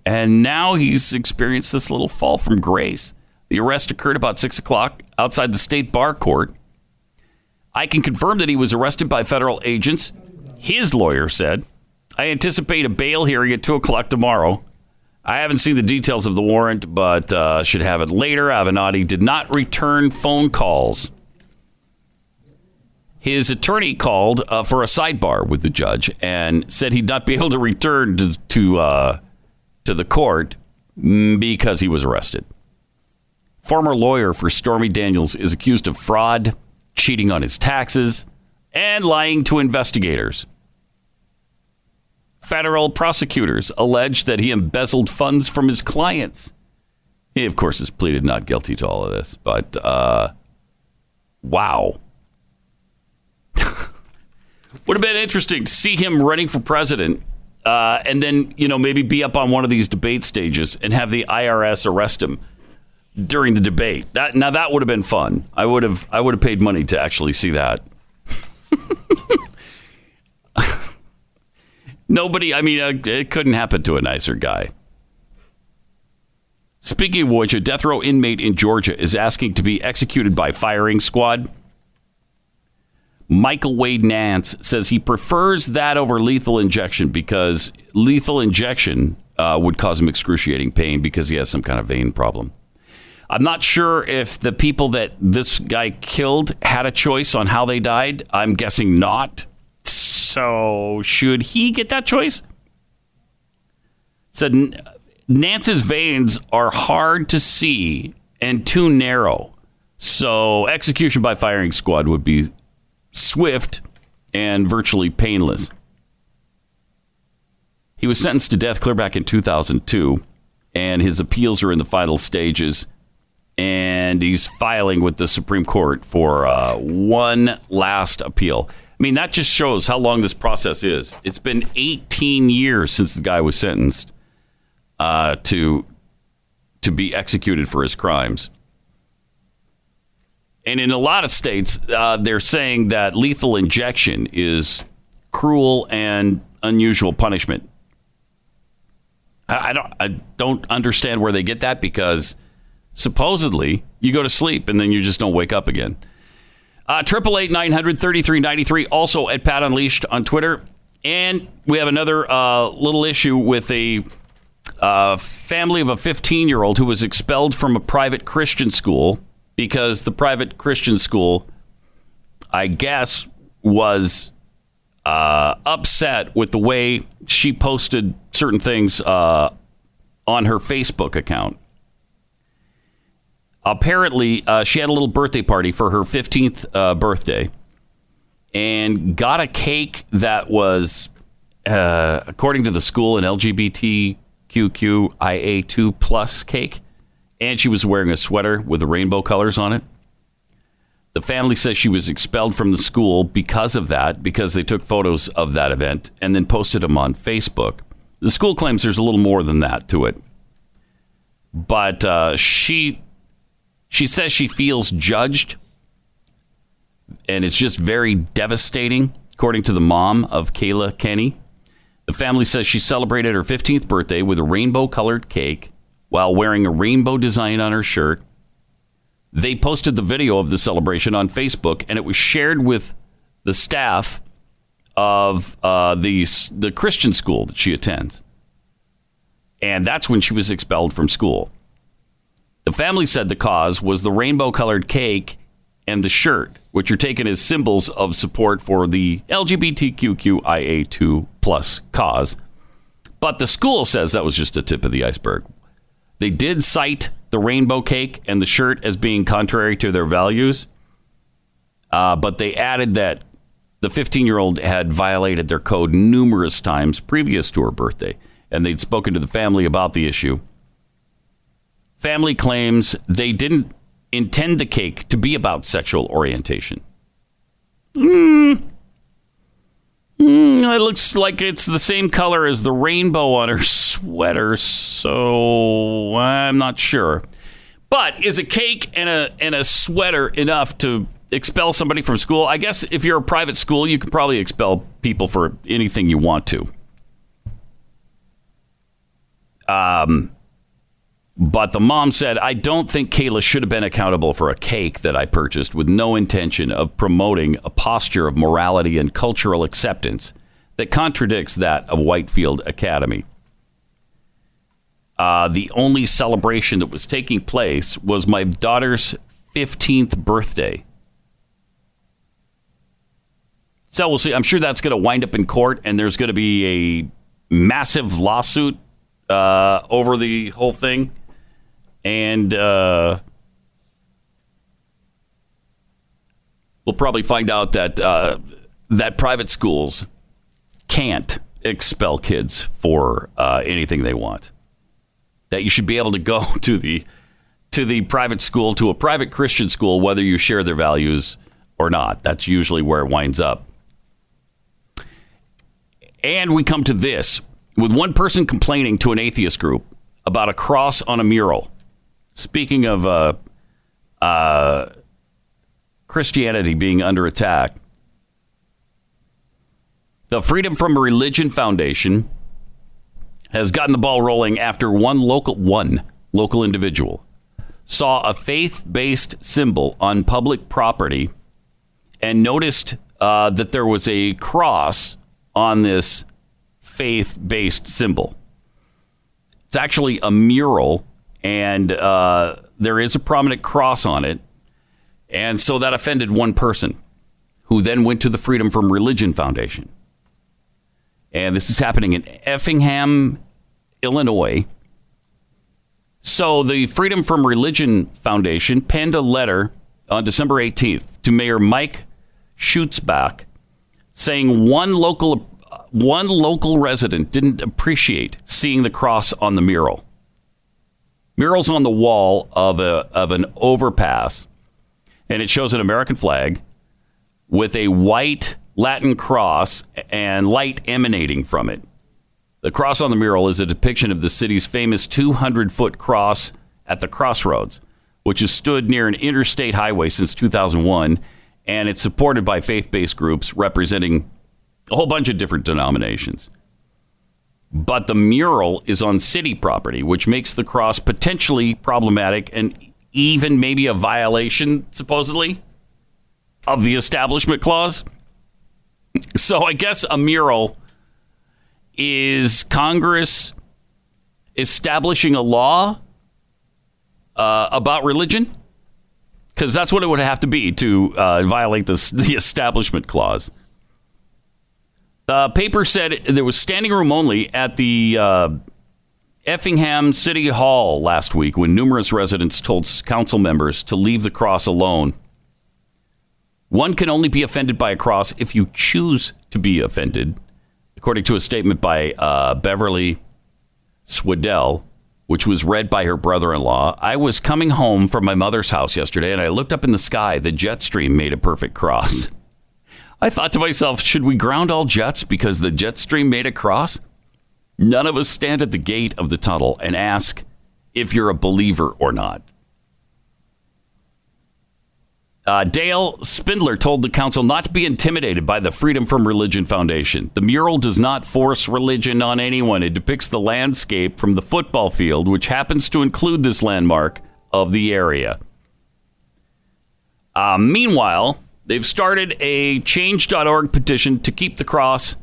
And now he's experienced this little fall from grace. The arrest occurred about 6 o'clock outside the state bar court. I can confirm that he was arrested by federal agents. His lawyer said, I anticipate a bail hearing at 2 o'clock tomorrow. I haven't seen the details of the warrant, but uh, should have it later. Avenatti did not return phone calls. His attorney called uh, for a sidebar with the judge and said he'd not be able to return to to, uh, to the court mm, because he was arrested. Former lawyer for Stormy Daniels is accused of fraud, cheating on his taxes, and lying to investigators. Federal prosecutors allege that he embezzled funds from his clients. He, of course, has pleaded not guilty to all of this, but uh, wow. Would have been interesting to see him running for president uh, and then, you know, maybe be up on one of these debate stages and have the IRS arrest him during the debate. That now that would have been fun. I would have I would have paid money to actually see that. Nobody, I mean, uh, it couldn't happen to a nicer guy. Speaking of which, a death row inmate in Georgia is asking to be executed by firing squad. Michael Wade Nance says he prefers that over lethal injection because lethal injection uh, would cause him excruciating pain because he has some kind of vein problem. I'm not sure if the people that this guy killed had a choice on how they died. I'm guessing not. So, should he get that choice? Said Nance's veins are hard to see and too narrow. So, execution by firing squad would be swift and virtually painless. He was sentenced to death clear back in 2002 and his appeals are in the final stages. And he's filing with the Supreme Court for uh, one last appeal. I mean, that just shows how long this process is. It's been 18 years since the guy was sentenced uh, to to be executed for his crimes. And in a lot of states, uh, they're saying that lethal injection is cruel and unusual punishment. I, I don't I don't understand where they get that because supposedly you go to sleep and then you just don't wake up again. Uh, triple eight nine hundred thirty three ninety three. Also at Pat Unleashed on Twitter, and we have another uh, little issue with a uh, family of a fifteen year old who was expelled from a private Christian school because the private Christian school, I guess, was uh, upset with the way she posted certain things uh, on her Facebook account. Apparently, uh, she had a little birthday party for her 15th uh, birthday and got a cake that was, uh, according to the school, an LGBTQIA2 plus cake. And she was wearing a sweater with the rainbow colors on it. The family says she was expelled from the school because of that, because they took photos of that event and then posted them on Facebook. The school claims there's a little more than that to it. But uh, she she says she feels judged, and it's just very devastating, according to the mom of Kayla Kenney. The family says she celebrated her 15th birthday with a rainbow colored cake while wearing a rainbow design on her shirt. They posted the video of the celebration on Facebook, and it was shared with the staff of uh, the, the Christian school that she attends. And that's when she was expelled from school. The family said the cause was the rainbow colored cake and the shirt, which are taken as symbols of support for the LGBTQIA2 plus cause. But the school says that was just a tip of the iceberg. They did cite the rainbow cake and the shirt as being contrary to their values, uh, but they added that the 15 year old had violated their code numerous times previous to her birthday, and they'd spoken to the family about the issue. Family claims they didn't intend the cake to be about sexual orientation. Mm. Mm, it looks like it's the same color as the rainbow on her sweater, so I'm not sure. But is a cake and a and a sweater enough to expel somebody from school? I guess if you're a private school, you could probably expel people for anything you want to. Um, but the mom said, I don't think Kayla should have been accountable for a cake that I purchased with no intention of promoting a posture of morality and cultural acceptance that contradicts that of Whitefield Academy. Uh, the only celebration that was taking place was my daughter's 15th birthday. So we'll see. I'm sure that's going to wind up in court, and there's going to be a massive lawsuit uh, over the whole thing and uh, we'll probably find out that uh, that private schools can't expel kids for uh, anything they want. That you should be able to go to the to the private school, to a private Christian school, whether you share their values or not. That's usually where it winds up. And we come to this with one person complaining to an atheist group about a cross on a mural. Speaking of uh, uh, Christianity being under attack, the Freedom from Religion Foundation has gotten the ball rolling after one local one local individual saw a faith-based symbol on public property and noticed uh, that there was a cross on this faith-based symbol. It's actually a mural and uh, there is a prominent cross on it. And so that offended one person who then went to the Freedom from Religion Foundation. And this is happening in Effingham, Illinois. So the Freedom from Religion Foundation penned a letter on December 18th to Mayor Mike Schutzbach saying one local one local resident didn't appreciate seeing the cross on the mural. Murals on the wall of a of an overpass, and it shows an American flag with a white Latin cross and light emanating from it. The cross on the mural is a depiction of the city's famous 200 foot cross at the crossroads, which has stood near an interstate highway since 2001, and it's supported by faith based groups representing a whole bunch of different denominations. But the mural is on city property, which makes the cross potentially problematic and even maybe a violation, supposedly, of the Establishment Clause. So I guess a mural is Congress establishing a law uh, about religion? Because that's what it would have to be to uh, violate this, the Establishment Clause. The paper said there was standing room only at the uh, Effingham City Hall last week when numerous residents told council members to leave the cross alone. One can only be offended by a cross if you choose to be offended, according to a statement by uh, Beverly Swedell, which was read by her brother in law. I was coming home from my mother's house yesterday and I looked up in the sky. The jet stream made a perfect cross. I thought to myself, should we ground all jets because the jet stream made a cross? None of us stand at the gate of the tunnel and ask if you're a believer or not. Uh, Dale Spindler told the council not to be intimidated by the Freedom from Religion Foundation. The mural does not force religion on anyone. It depicts the landscape from the football field, which happens to include this landmark of the area. Uh, meanwhile, they've started a change.org petition to keep the cross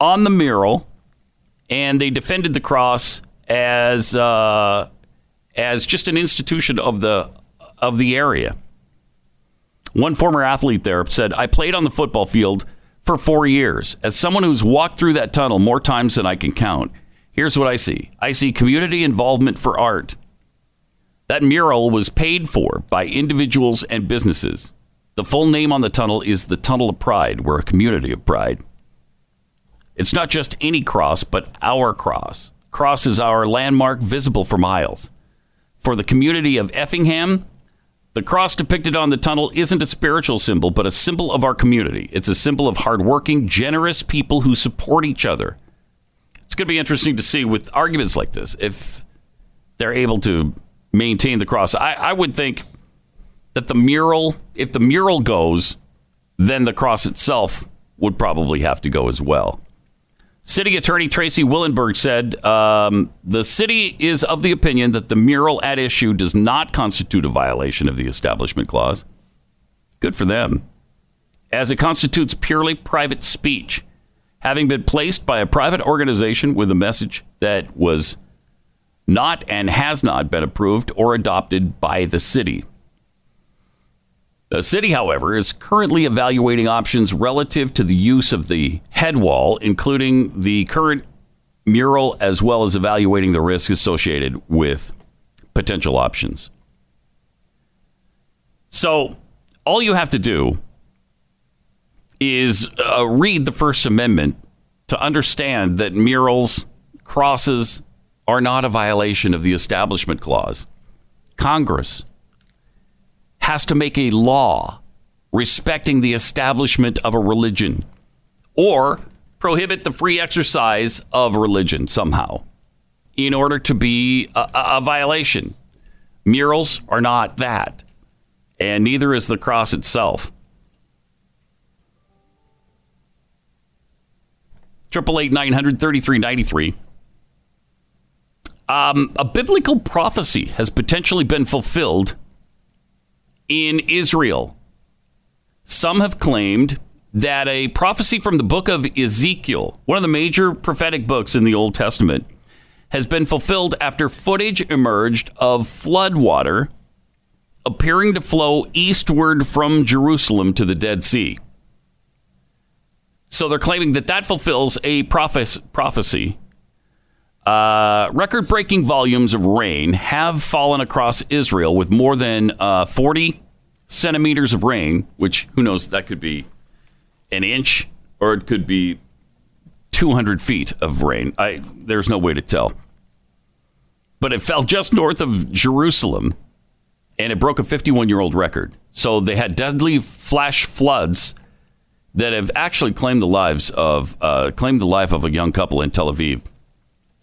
on the mural, and they defended the cross as uh, as just an institution of the of the area. One former athlete there said, I played on the football field for four years. As someone who's walked through that tunnel more times than I can count, here's what I see I see community involvement for art. That mural was paid for by individuals and businesses. The full name on the tunnel is the Tunnel of Pride. We're a community of pride. It's not just any cross, but our cross. Cross is our landmark visible for miles. For the community of Effingham, the cross depicted on the tunnel isn't a spiritual symbol, but a symbol of our community. It's a symbol of hardworking, generous people who support each other. It's going to be interesting to see with arguments like this if they're able to maintain the cross. I, I would think that the mural, if the mural goes, then the cross itself would probably have to go as well. City Attorney Tracy Willenberg said um, the city is of the opinion that the mural at issue does not constitute a violation of the Establishment Clause. Good for them, as it constitutes purely private speech, having been placed by a private organization with a message that was not and has not been approved or adopted by the city. The city, however, is currently evaluating options relative to the use of the head wall, including the current mural, as well as evaluating the risks associated with potential options. So, all you have to do is uh, read the First Amendment to understand that murals, crosses, are not a violation of the Establishment Clause. Congress has to make a law respecting the establishment of a religion or prohibit the free exercise of religion somehow in order to be a, a violation. Murals are not that, and neither is the cross itself. Triple eight nine hundred thirty three ninety three. Um, a biblical prophecy has potentially been fulfilled in Israel. Some have claimed that a prophecy from the book of Ezekiel, one of the major prophetic books in the Old Testament, has been fulfilled after footage emerged of flood water appearing to flow eastward from Jerusalem to the Dead Sea. So they're claiming that that fulfills a prophecy. Uh, Record breaking volumes of rain have fallen across Israel with more than uh, 40 centimeters of rain, which who knows, that could be an inch or it could be 200 feet of rain. I, there's no way to tell. but it fell just north of Jerusalem and it broke a 51 year old record. So they had deadly flash floods that have actually claimed the lives of uh, claimed the life of a young couple in Tel Aviv.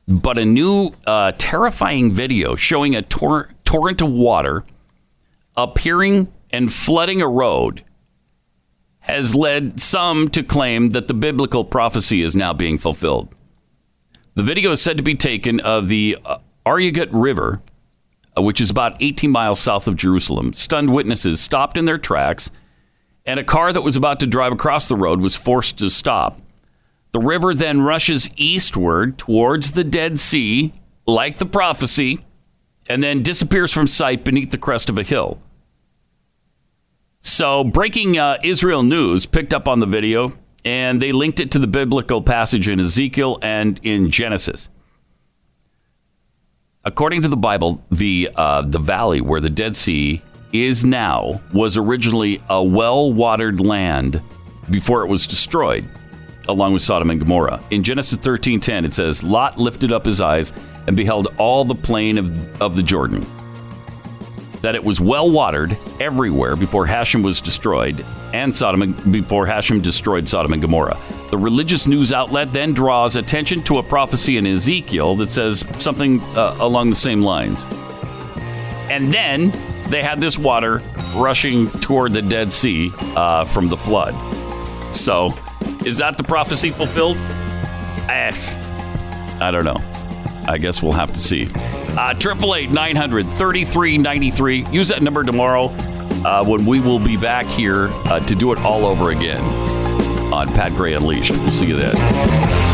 But a new uh, terrifying video showing a tor- torrent of water appearing and flooding a road has led some to claim that the biblical prophecy is now being fulfilled. The video is said to be taken of the uh, Aryagut River, uh, which is about 18 miles south of Jerusalem. Stunned witnesses stopped in their tracks, and a car that was about to drive across the road was forced to stop. The river then rushes eastward towards the Dead Sea, like the prophecy, and then disappears from sight beneath the crest of a hill. So, breaking uh, Israel news picked up on the video and they linked it to the biblical passage in Ezekiel and in Genesis. According to the Bible, the uh, the valley where the Dead Sea is now was originally a well-watered land before it was destroyed, along with Sodom and Gomorrah. In Genesis 13:10, it says, "Lot lifted up his eyes and beheld all the plain of, of the Jordan." that it was well watered everywhere before Hashem was destroyed, and Sodom and, before Hashem destroyed Sodom and Gomorrah. The religious news outlet then draws attention to a prophecy in Ezekiel that says something uh, along the same lines. And then they had this water rushing toward the Dead Sea uh, from the flood. So, is that the prophecy fulfilled? Eh, I don't know. I guess we'll have to see. Uh, triple eight nine hundred thirty three ninety three. Use that number tomorrow uh, when we will be back here uh, to do it all over again on Pat Gray Unleashed. We'll see you then.